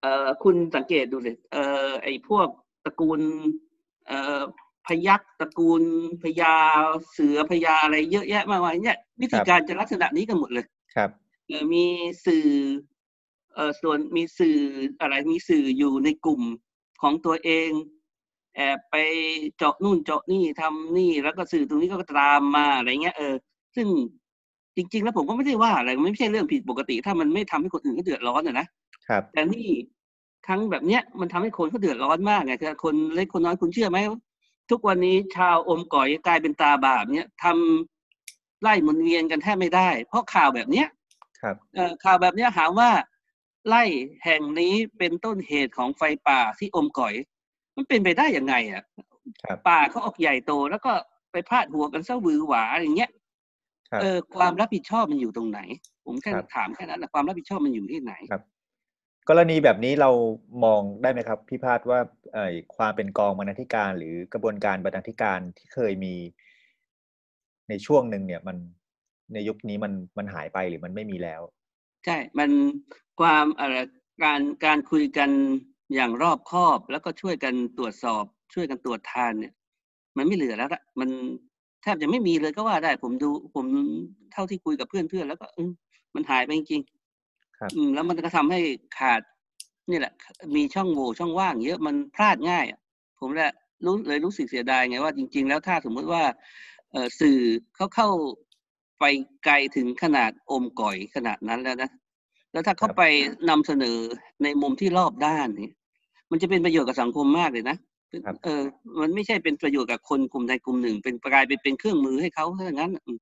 เอ่อคุณสังเกตดูสิ เอ่อไอพวกตระกูล เอ่อ พยักตระกูลพญาเสือพญาอะไรเยอะแยะมากมายเนี่ยวิธีการจะลักษณะนี้กันหมดเลยครับเออมีสื่อเอ่อส่วนมีสื่ออะไรมีสื่ออยู่ในกลุ่มของตัวเองแอบไปเจาะนู่นเจาะนี่ทำนี่แล้วก็สื่อตรงนี้ก็ตามมาอะไรเงี้ยเออ ซึ่งจริง ๆ แล้วผมก็ไม่ได้ว่าอะไรไม่ใช่เรื่องผิดปกติ ถ้ามันไม่ทำให้คนอื่นก็เดือดร้อนนะนะครับแต่นี่ครั้งแบบเนี้ยมันทำให้คนเขาเดือดร้อนมากไงคือคนเล็กคนน้อยคุณเชื่อไหม ทุกวันนี้ชาวอมก่อยกลายเป็นตาบาปเนี้ยทำไล่หมุนเวียนกันแทบไม่ได้ เพราะข่าวแบบเนี้ยครับเอ่อข่าวแบบเนี้ยหาว่าไร่แห่งนี้เป็นต้นเหตุของไฟป่าที่อมก่อย มันเป็นไปได้ยังไงอะป่าเขาออกใหญ่โตแล้วก็ไปพาดหัวกันเส้าบือหวาอย่างเงี้ยเออความรับผิดชอบมันอยู่ตรงไหน ผมแค่ถามแค่นั้นแหละความรับผิดชอบมันอยู่ที่ไหนครับ กรณีแบบนี้เรามองได้ไหมครับ พี่พาดว่าความเป็นกองบรรณาธิการ หรือกระบวนการบรรณาธิการที่เคยมีในช่วงหนึ่งเนี่ยมันในยุคนี้มันมันหายไปหรือมันไม่มีแล้ว ใช่ มันความอะไรการการคุยกันอย่างรอบคอบ แล้วก็ช่วยกันตรวจสอบ ช่วยกันตรวจทานเนี่ย มันไม่เหลือแล้วละมันแทบจะไม่มีเลยก็ว่าได้ผมดูผมเท่าที่คุยกับเพื่อนเพื่อนแล้วก็มันหายไปจริง ๆครับแล้วมันก็ทำให้ขาด นี่แหละ มีช่องโหว่ช่องว่างเยอะมันพลาดง่ายผมแหละรู้เลยรู้สึกเสียดายไงว่าจริง ๆ แล้วถ้าสมมุติว่าเอสื่อเขาเข้าไปไกลถึงขนาดอมก่อยขนาดนั้นแล้วนะแล้วถ้าเขาไปนำเสนอในมุมที่รอบด้านนี่มันจะเป็นประโยชน์กับสังคมมากเลยนะเออ มันไม่ใช่เป็นประโยชน์กับคนกลุ่มใดกลุ่มหนึ่ง เป็นกลายเป็นเป็นเครื่องมือให้เขาเท่านั้นครับ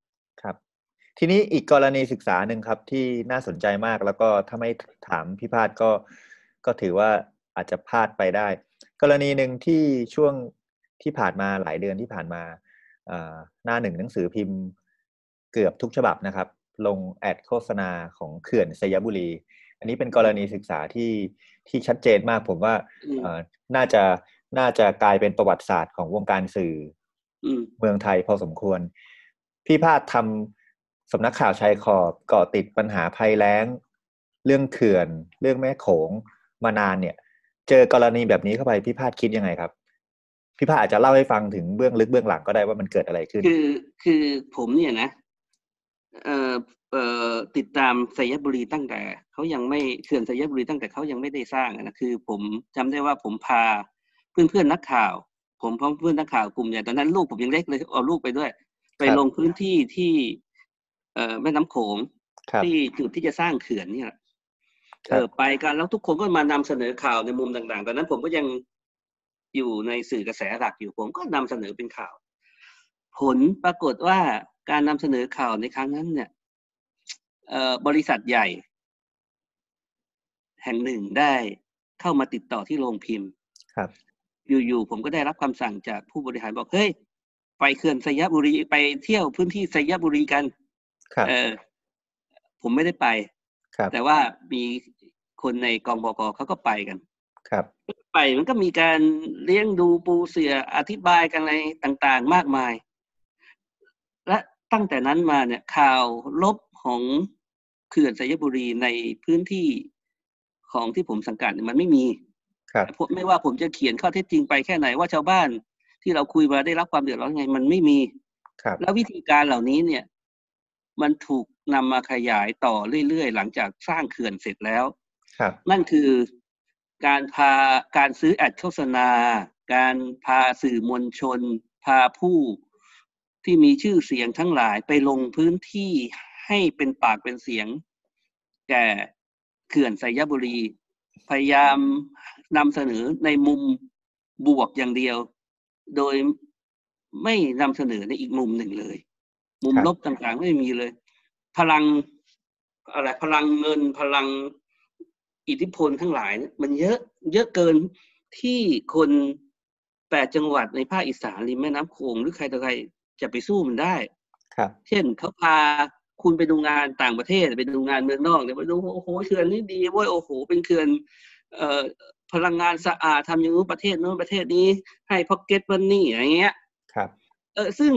ทีนี้อีกกรณีศึกษาหนึ่งครับที่น่าสนใจมากแล้วก็ถ้าไม่ถามพี่พาดก็ก็ถือว่าอาจจะพลาดไปได้ กรณีหนึ่งที่ช่วงที่ผ่านมาหลายเดือนที่ผ่านมาหน้าหนึ่งหนังสือพิมพ์เกือบทุกฉบับนะครับ ลงแอดโฆษณาของเขื่อนสยบุรี อันนี้เป็นกรณีศึกษาที่ที่ชัดเจนมากผมว่าน่าจะน่าจะกลายเป็นประวัติศาสตร์ของวงการสื่อเมืองไทยพอสมควร พี่พาดทำ สำนักข่าวชายขอบเกาะติดปัญหาภัยแล้ง เรื่องเขื่อน เรื่องแม่โขงมานานเนี่ย เจอกรณีแบบนี้เข้าไปพี่พาดคิดยังไงครับ พี่พาดอาจจะเล่าให้ฟังถึงเบื้องลึกเบื้องหลังก็ได้ว่ามันเกิดอะไรขึ้น คือคือผมเนี่ยนะเอ่อเอ่อติดตามสยบุรีตั้งแต่เขายังไม่เขื่อนสยบุรีตั้งแต่เขายังไม่ได้สร้างนะคือ ผมจำได้ว่าผมพาเพื่อนเพื่อนนักข่าว ผมพร้อมเพื่อนนักข่าวกลุ่มใหญ่ตอนนั้นลูกผมยังเล็กเลยเอาลูกไปด้วย ไปลงพื้นที่ที่เอ่อ แม่น้ำโขงที่จุดที่จะสร้างเขื่อนเนี่ยเออไปกันแล้วทุกคนก็มานำเสนอข่าวในมุมต่างๆตอนนั้นผมก็ยังอยู่ในสื่อกระแสหลักอยู่ผมก็นำเสนอเป็นข่าว ผลปรากฏว่าการนำเสนอข่าวในครั้งนั้นเนี่ยบริษัทใหญ่ แห่งหนึ่งได้เข้ามาติดต่อที่โรงพิมพ์ ครับ อยู่ๆผมก็ได้รับคำสั่งจากผู้บริหารบอกเฮ้ยไปเขื่อนสยบุรีไปเที่ยวพื้นที่สยบุรีกัน ครับเออผมไม่ได้ไปครับแต่ว่ามีคนในกองบกเขาก็ไปกันครับ ไปมันก็มีการเลี้ยงดูปูเสืออธิบายกันอะไรต่าง ๆ มากมาย และตั้งแต่นั้นมาเนี่ยข่าวลบของเขื่อนสยบุรีในพื้นที่ของที่ผมสังกัดมันไม่มีครับไม่ว่าผมจะเขียนข้อเท็จจริงไปแค่ไหนว่าชาวบ้านที่เราคุยมาได้รับความเดือดร้อนไง มันไม่มีครับ แล้ววิธีการเหล่านี้เนี่ย มันถูกนำมาขยายต่อเรื่อยๆ หลังจากสร้างเขื่อนเสร็จแล้วครับนั่นคือการพาการซื้อแอดโฆษณา การพาสื่อมวลชน พาผู้ที่มีชื่อเสียงทั้งหลายไปลงพื้นที่ให้เป็นปากเป็นเสียง แก่เขื่อนไสยบุรี พยายามนำเสนอในมุมบวกอย่างเดียว โดยไม่นำเสนอในอีกมุมหนึ่งเลย มุมลบต่างๆ ไม่มีเลย พลังอะไรพลังเงินพลังอิทธิพลทั้งหลายมันเยอะเยอะเกินที่คนแปดจังหวัดในภาคอีสานริมแม่น้ำโขงหรือใครต่อใครจะไปสู้มันได้ครับ เช่นเขาพาคุณไปดูงานต่างประเทศไปดูงานเมืองนอกเนี่ยไปดูโอ้โหเขื่อนนี้ดีเว้ยโอ้โห เป็นเขื่อนเอ่อพลังงานสะอาดทำอย่างนู้นประเทศนู้นประเทศนี้ ให้พ็อกเก็ตมันนี่อะไรเงี้ยครับ เออซึ่ง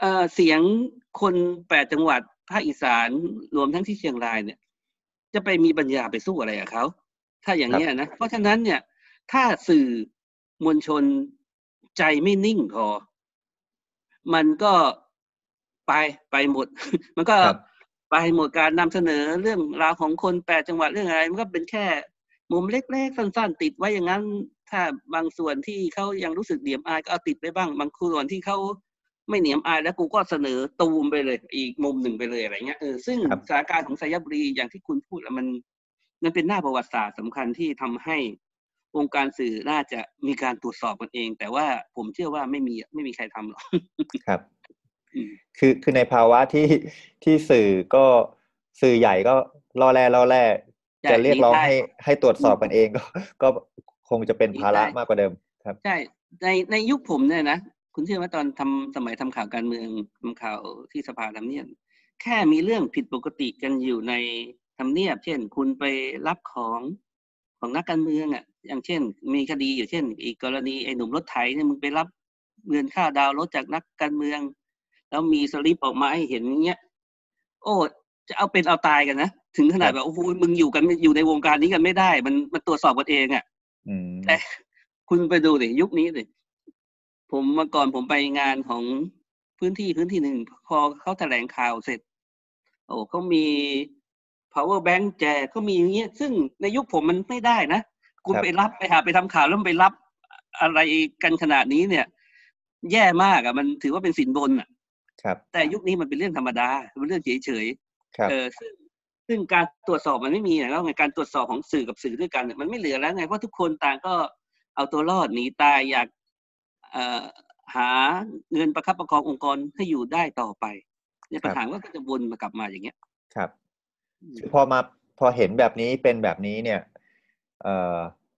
เอ่อเสียงคนแปดจังหวัดภาคอีสานรวมทั้งที่เชียงรายเนี่ย จะไปมีปัญญาไปสู้อะไรกับเขาถ้าอย่างนี้นะเพราะฉะนั้นเนี่ยถ้าสื่อมวลชนใจไม่นิ่งพอ มันก็ไปไปหมด มันก็ไปหมดการนำเสนอเรื่องราวของคนแปดจังหวัดเรื่องอะไร มันก็เป็นแค่มุมเล็กๆสั้น ๆ ติดไว้อย่างนั้น ถ้าบางส่วนที่เขายังรู้สึกเหนียมอายก็เอาติดไปบ้าง บางส่วนที่เขา ไม่เหนียมอายแล้วกูก็เสนอตูมไปเลย อีกมุมหนึ่งไปเลยอะไรเงี้ยเออซึ่งสถานการณ์ของสยบุรีอย่างที่คุณพูดมันมันเป็นหน้าประวัติศาสตร์สำคัญที่ทำให้วงการสื่อน่าจะมีการตรวจสอบกันเอง แต่ว่าผมเชื่อว่าไม่มีไม่มีใครทำหรอกครับ คือคือในภาวะที่ที่สื่อก็สื่อใหญ่ก็ล่อแร่ล่อแร่จะเรียกร้องให้ให้ตรวจสอบกันเองก็ก็คงจะเป็นภาระมากกว่าเดิม ครับใช่ในในยุคผมเนี่ยนะ คุณเชื่อว่าตอนทำสมัยทำข่าวการเมืองทำข่าวที่สภาทำเนียบแค่มีเรื่องผิดปกติกันอยู่ในทำเนียบ เช่น คุณไปรับของของนักการเมืองอะ อย่างเช่น มีคดีอยู่เช่น อีกกรณีไอ้หนุ่มรถไถเนี่ยมึงไปรับเงินค่าดาวรถจากนักการเมือง แล้วมีสลิปออกมาให้เห็นเงี้ย โอ้จะเอาเป็นเอาตายกันนะถึงขนาดแบบโอ้โหมึงอยู่กันอยู่ในวงการนี้กันไม่ได้ มันมันตรวจสอบกันเองอะแต่คุณไปดูดิยุคนี้ดิ ผมเมื่อก่อนผมไปงานของพื้นที่พื้นที่หนึ่งพอเขาแถลงข่าวเสร็จ โอ้เขามี power bank แจกเขามีอย่างเงี้ย ซึ่งในยุคผมมันไม่ได้นะ คุณไปรับไปหาไปทำข่าวแล้วไปรับอะไรกันขนาดนี้เนี่ย แย่มากอะ มันถือว่าเป็นสินบนอะ ครับ แต่ยุคนี้มันเป็นเรื่องธรรมดาเป็นเรื่องเฉยๆเออซึ่งซึ่งการตรวจสอบมันไม่มีแล้วไงการตรวจสอบของสื่อกับสื่อด้วยกัน มันไม่เหลือแล้วไงเพราะทุกคนต่างก็เอาตัวรอดหนีตายอยาก หาเงินประคับประคององค์กรให้อยู่ได้ต่อไปเนี่ยปัญหาก็จะวนมากลับมาอย่างเงี้ย ครับ พอมาพอเห็นแบบนี้เป็นแบบนี้เนี่ย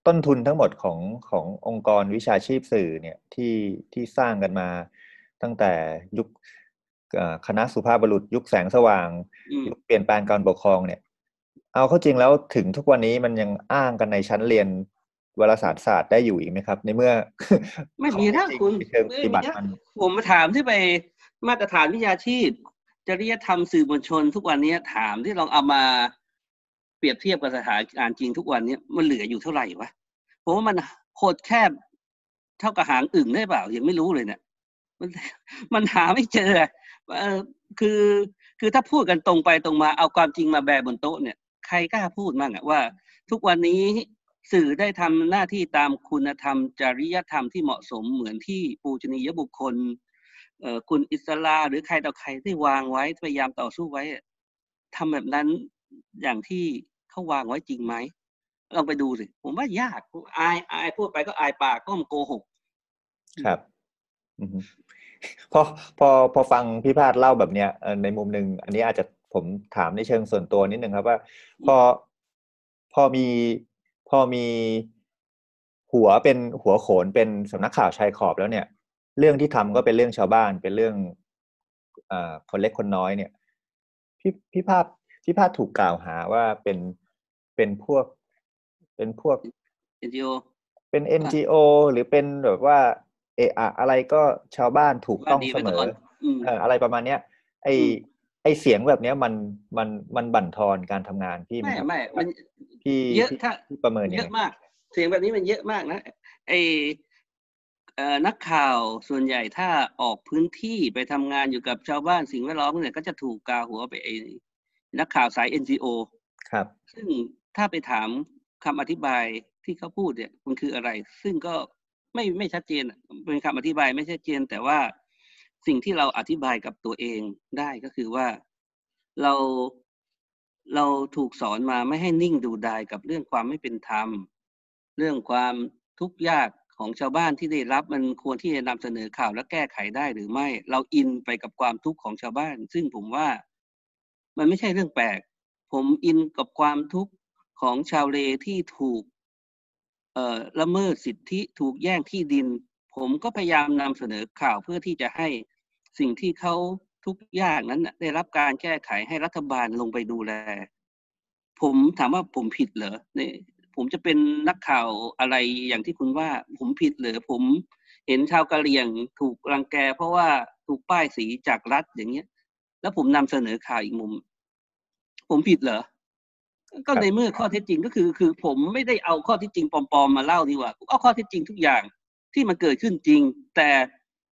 ต้นทุนทั้งหมดของขององค์กรวิชาชีพสื่อเนี่ยที่ที่สร้างกันมา ตั้งแต่ยุคคณะสุภาพบุรุษ ยุคแสงสว่าง ยุคเปลี่ยนแปลงการปกครองเนี่ย เอาเข้าจริงแล้วถึงทุกวันนี้มันยังอ้างกันในชั้นเรียน วารสารศาสตร์ได้อยู่อีกไหมครับ ในเมื่อ ไม่มีนะคุณเชิงปฏิบัติมันผมมาถามที่ไปมาตรฐานวิชาชีพ จริยธรรมสื่อมวลชน ทุกวันนี้ถามที่ลองเอามาเปรียบเทียบกับสถานการณ์จริงทุกวันนี้มันเหลืออยู่เท่าไหร่วะผมว่ามันโคตรแคบเท่ากับหางอึ่งได้เปล่ายังไม่รู้เลยเนี่ยมันมันหาไม่เจอคือคือถ้าพูดกันตรงไปตรงมาเอาความจริงมาแบบบนโต๊ะเนี่ยใครกล้าพูดมั่งอะว่า ทุกวันนี้ สื่อได้ทำหน้าที่ตามคุณธรรม จริยธรรมที่เหมาะสมเหมือนที่ปูชนียบุคคลเออคุณอิสลาหรือใครต่อใครที่วางไว้พยายามต่อสู้ไว้ทำแบบนั้นอย่างที่เขาวางไว้จริงไหมลองไปดูสิผมว่ายากอายอายพูดไปก็อายปากก็มโกหก ครับพอพอพอฟังพี่พาดเล่าแบบเนี้ยในมุมหนึ่งอันนี้อาจจะผมถามในเชิงส่วนตัวนิดนึงครับว่า พอพอมี พอมีหัวเป็นหัวโขนเป็นสำนักข่าวชายขอบแล้วเนี่ย เรื่องที่ทำก็เป็นเรื่องชาวบ้านเป็นเรื่องอคนเล็กคนน้อยเนี่ยพี่พี่ภาพพี่ภาพถูกกล่าวหาว่าเป็นเป็นพวก เป็นพวก NGO เป็น NGO หรือเป็นแบบว่า เอะอะไรก็ชาวบ้านถูกต้องเสมออะไรประมาณเนี้ย ไอ ไอเสียงแบบเนี้ยมันมันมันบั่นทอนการทำงานพี่ไม่ไม่มันพี่เยอะถ้าประเมินเยอะมาก เสียงแบบนี้มันเยอะมากนะไอเอ่อนักข่าวส่วนใหญ่ถ้าออกพื้นที่ไปทำงานอยู่กับชาวบ้านสิ่งแวดล้อมเนี่ยก็จะถูกกาหัวไปไอนักข่าวสาย NGO ครับ ซึ่งถ้าไปถามคำอธิบายที่เขาพูดเนี่ยมันคืออะไร ซึ่งก็ไม่ไม่ชัดเจนเป็นคำอธิบายไม่ชัดเจน แต่ว่า สิ่งที่เราอธิบายกับตัวเองได้ก็คือว่าเราเราถูกสอนมาไม่ให้นิ่งดูดายกับเรื่องความไม่เป็นธรรม เรื่องความทุกข์ยากของชาวบ้านที่ได้รับมันควรที่จะนำเสนอข่าวและแก้ไขได้หรือไม่ เราอินไปกับความทุกข์ของชาวบ้าน ซึ่งผมว่ามันไม่ใช่เรื่องแปลก ผมอินกับความทุกข์ของชาวเลที่ถูกเอ่อละเมิดสิทธิถูกแย่งที่ดิน ผมก็พยายามนำเสนอข่าวเพื่อที่จะให้ สิ่งที่เขาทุกอย่างนั้นได้รับการแก้ไขให้รัฐบาลลงไปดูแล ผมถามว่าผมผิดเหรอเนี่ยผมจะเป็นนักข่าวอะไรอย่างที่คุณว่า ผมผิดเหรอผมเห็นชาวกะเหรี่ยงถูกรังแก เพราะว่าถูกป้ายสีจากรัฐอย่างเงี้ย แล้วผมนำเสนอข่าวอีกมุม ผมผิดเหรอก็ในเมื่อข้อเท็จจริงก็คือ คือผมไม่ได้เอาข้อเท็จจริงปลอมๆมาเล่าดีกว่าเอาข้อเท็จจริงทุกอย่างที่มันเกิดขึ้นจริง แต่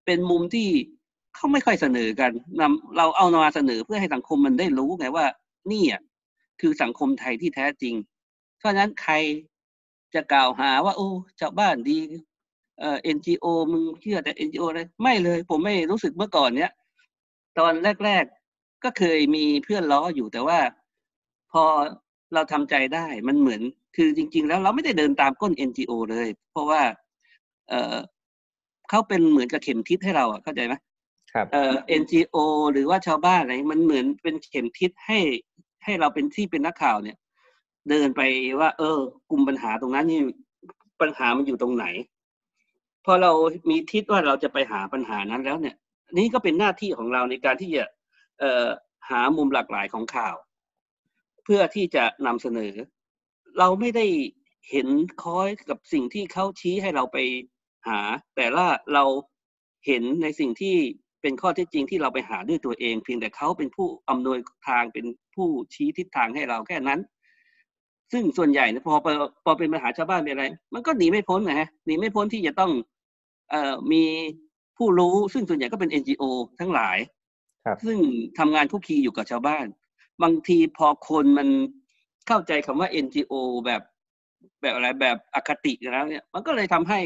เป็นมุมที่ เขาไม่ค่อยเสนอกันนำเราเอามาเสนอเพื่อให้สังคมมันได้รู้ไงว่านี่อะคือสังคมไทยที่แท้จริง เพราะฉะนั้นใครจะกล่าวหาว่า โอ้ชาวบ้านดีเอ่อ NGO มึงเชื่อแต่ NGO ออะไรไม่เลย ผมไม่รู้สึกเมื่อก่อนเนี้ยตอนแรก ๆก็เคยมีเพื่อนล้ออยู่แต่ว่า พอเราทำใจได้มันเหมือน คือจริง ๆ แล้วเราไม่ได้เดินตามก้น NGO เลย เพราะว่า เออเขาเป็นเหมือนกับเข็มทิศให้เราอะเข้าใจไหม ครับเอ่อหรือว่าชาวบ้านอะไรมันเหมือนเป็นเข็มทิศให้ให้เราเป็นที่เป็นนักข่าวเนี่ย เดินไปว่า เออกลุ่มปัญหาตรงนั้นนี่ปัญหามันอยู่ตรงไหน พอเรามีทิศว่าเราจะไปหาปัญหานั้นแล้วเนี่ย นี่ก็เป็นหน้าที่ของเราในการที่จะเอ่อหามุมหลากหลายของข่าว เพื่อที่จะนำเสนอ เราไม่ได้เห็นคอยกับสิ่งที่เขาชี้ให้เราไปหา แต่ว่าเราเห็นในสิ่งที่ เป็นข้อเท็จจริงที่เราไปหาด้วยตัวเอง เพียงแต่เขาเป็นผู้อำนวยทางเป็นผู้ชี้ทิศทางให้เราแค่นั้น ซึ่งส่วนใหญ่เนี่ยพอพอเป็นปัญหาชาวบ้านเป็นอะไร มันก็หนีไม่พ้นนะฮะหนีไม่พ้นที่จะต้องเอ่อมีผู้รู้ซึ่งส่วนใหญ่ก็เป็น NGO ทั้งหลายครับซึ่งทำงานคุกคีอยู่กับชาวบ้าน บางทีพอคนมันเข้าใจคำว่า NGO แบบแบบอะไรแบบอคติแล้วเนี่ย มันก็เลยทำให้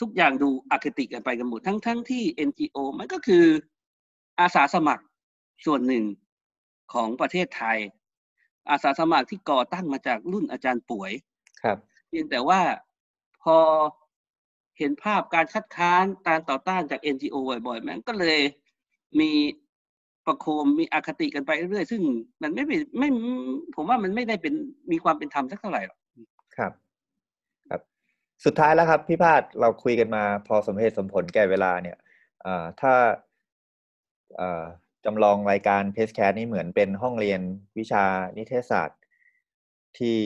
ทุกอย่างดูอคติกันไปกันหมดทั้งทั้งที่ NGO มันก็คืออาสาสมัครส่วนหนึ่งของประเทศไทย อาสาสมัครที่ก่อตั้งมาจากรุ่นอาจารย์ป่วยครับเพียงแต่ว่าพอเห็นภาพการคัดค้านการต่อต้านจาก NGO บ่อยๆมันก็เลยมีประโคมมีอคติกันไปเรื่อยๆซึ่งมันไม่เป็นไม่ผมว่ามันไม่ได้เป็นมีความเป็นธรรมสักเท่าไหร่หรอกครับครับ สุดท้ายแล้วครับพี่ภาสเราคุยกันมา พอสมเหตุสมผลแก่เวลาเนี่ยถ้าอ่าจำลองรายการ PRESSCAST นี่เหมือนเป็นห้องเรียนวิชานิเทศศาสตร์ที่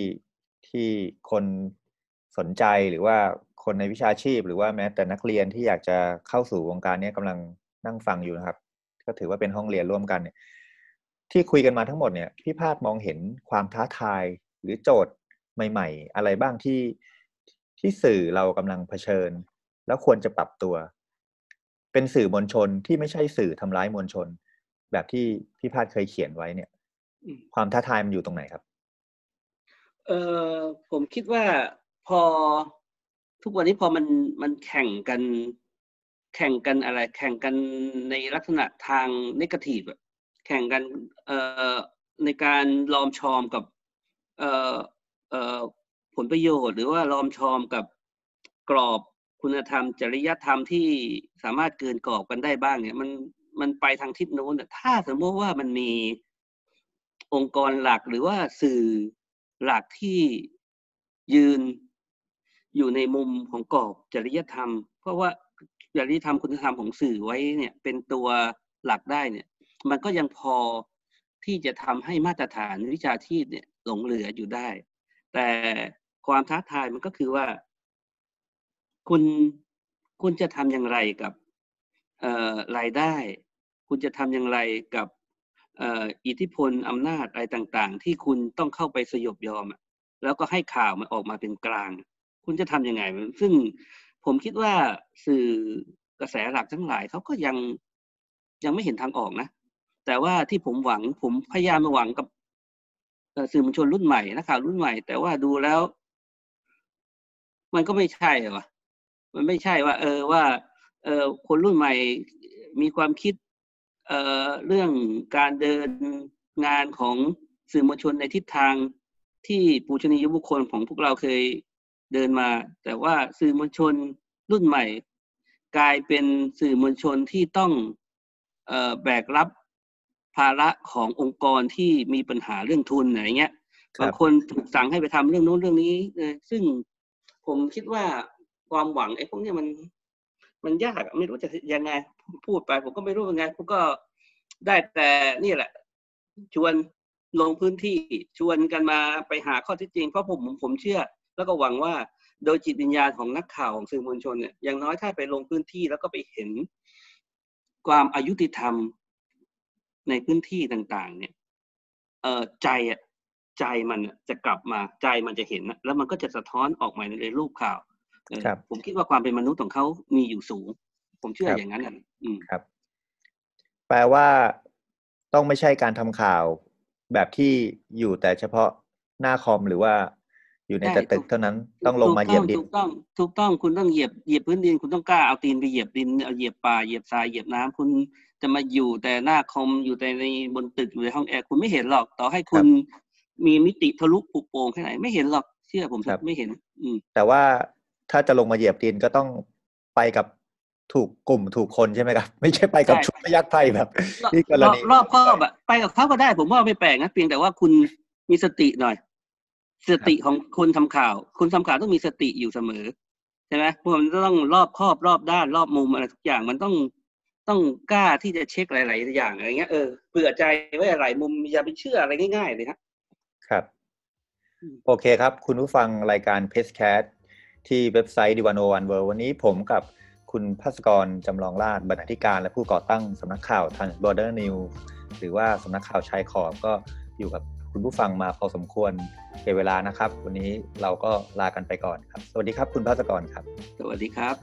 ที่คนสนใจหรือว่าคนในวิชาชีพ หรือว่าแม้แต่นักเรียนที่อยากจะเข้าสู่วงการนี้กำลังนั่งฟังอยู่นะครับ ก็ถือว่าเป็นห้องเรียนร่วมกันเนี่ยที่คุยกันมาทั้งหมดเนี่ยพี่พาดมองเห็นความท้าทายหรือโจทย์ใหม่ ๆ อะไรบ้างที่ ที่สื่อเรากำลังเผชิญ แล้วควรจะปรับตัว เป็นสื่อมวลชนที่ไม่ใช่สื่อทำร้ายมวลชน แบบที่พี่พาดเคยเขียนไว้เนี่ยอืมความท้าทายมันอยู่ตรงไหนครับ เออผมคิดว่าพอทุกวันนี้พอมันมันแข่งกัน แข่งกันอะไร แข่งกันในลักษณะทางนกาทีฟอะแข่งกันเอ่อในการลอมชอมกับเอ่อเอ่อ ผลประโยชน์ หรือว่าลอมชอมกับกรอบคุณธรรม จริยธรรมที่สามารถเกินกรอบกันได้บ้างเนี่ย มันมันไปทางทิศโน้นถ้าสมมติว่ามันมีองค์กรหลักหรือว่าสื่อหลักที่ยืนอยู่ในมุมของกรอบจริยธรรม เพราะว่าจริยธรรมคุณธรรมของสื่อไว้เนี่ยเป็นตัวหลักได้เนี่ย มันก็ยังพอที่จะทำให้มาตรฐานวิชาชีพเนี่ยหลงเหลืออยู่ได้ แต่ ความท้าทายมันก็คือว่า คุณคุณจะทำอย่างไรกับรายได้ คุณจะทำอย่างไรกับอิทธิพลอำนาจอะไรต่างๆ ที่คุณต้องเข้าไปสยบยอมแล้วก็ให้ข่าวมันออกมาเป็นกลาง คุณจะทำยังไง ซึ่งผมคิดว่าสื่อกระแสหลักทั้งหลายเขาก็ยังยังไม่เห็นทางออกนะ แต่ว่าที่ผมหวังผมพยายามมาหวังกับสื่อมวลชนรุ่นใหม่นักข่าวรุ่นใหม่ แต่ว่าดูแล้ว มันก็ไม่ใช่วะมันไม่ใช่ว่า เออว่า เออคนรุ่นใหม่มีความคิด เอ่อเรื่องการเดินงานของสื่อมวลชนในทิศทางที่ปูชนียบุคคลของพวกเราเคยเดินมา แต่ว่าสื่อมวลชนรุ่นใหม่ กลายเป็นสื่อมวลชนที่ต้องเอ่อแบกรับภาระขององค์กรที่มีปัญหาเรื่องทุนอะไรเงี้ยครับบางคนถูกสั่งให้ไปทำเรื่องนู้นเรื่องนี้เออซึ่ง ผมคิดว่าความหวังไอ้พวกนี้มัน มันยากอะไม่รู้จะยังไงพูดไป ผมก็ไม่รู้ยังไงผมก็ได้แต่นี่แหละ ชวนลงพื้นที่ชวนกันมาไปหาข้อท็จจริงเพราะผมผมเชื่อ แล้วก็หวังว่าโดยจิตวิญญาณของนักข่าวของสื่อมวลชนเนี่ยอย่างน้อยถ้าไปลงพื้นที่แล้วก็ไปเห็นความอายุติธรรมในพื้นที่ต่าง ๆ เนี่ย เออใจอะ ใจมันอะจะกลับมาใจมันจะเห็นอะแล้วมันก็จะสะท้อนออกมาในรูปข่าวเออครับผมคิดว่าความเป็นมนุษย์ของเขามีอยู่สูง ผมเชื่อครับอย่างนั้นอะอืมครับ แปลว่าต้องไม่ใช่การทำข่าวแบบที่อยู่แต่เฉพาะหน้าคอมหรือว่าอยู่ในใช่แต่ตึถูกกเท่านั้นต้องลงมาเหยียบดินถูกต้องถูกต้องคุณต้องเหยียบเหยียบพื้นดินคุณต้องกล้าเอาตีนไปเหยียบดินเอาเหยียบป่าเหยียบทรายเหยียบน้ำคุณจะมาอยู่แต่หน้าคอมอยู่แต่ในบนตึกอยู่ในห้องแอร์คุณไม่เห็นหรอก ต่อให้คุณ มีมิติทะลุปลุกโปร่งแค่ไหนไม่เห็นหรอกเชื่อผมเถครัอะบไม่เห็น อืม แต่ว่าถ้าจะลงมาเหยียบดินก็ต้องไปกับถูกกลุ่มถูกคนใช่ไหมครับ ไม่ใช่ไปกับใช่ชุดพยักไทยแบบรอบที่กรรอบณีรอบครอบอะไปกับเขาก็ได้ ผมว่าไม่แปลกนะเพียงแต่ว่าคุณมีสติหน่อย สติของคนทำข่าว คนทำข่าวต้องมีสติอยู่เสมอใช่ไหมเพราะมันต้องรอบครอบรอบด้านรอบมุมอะไรทุกอย่างมันต้องต้องกล้าที่จะเช็คหลาย ๆ อย่างอะไรเงี้ยเออเผื่อใจไว้หลายมุมอย่าไปเชื่ออะไรง่าย ๆ เลยครับครับอืม โอเคครับ คุณผู้ฟังรายการ p a c e c a t ที่เว็บไซต์ดิวันโอวันเวิวันนี้ผมกับคุณพัสกรจำลองราชบรรณาธิการ และผู้ก่อตั้งสำนักข่าว Transborder News หรือว่าสำนักข่าวชายขอบก็อยู่กับคุณผู้ฟังมาพอสมควรเก็บเวลานะครับ วันนี้เราก็ลากันไปก่อนครับ สวัสดีครับคุณพัสกรครับ สวัสดีครับ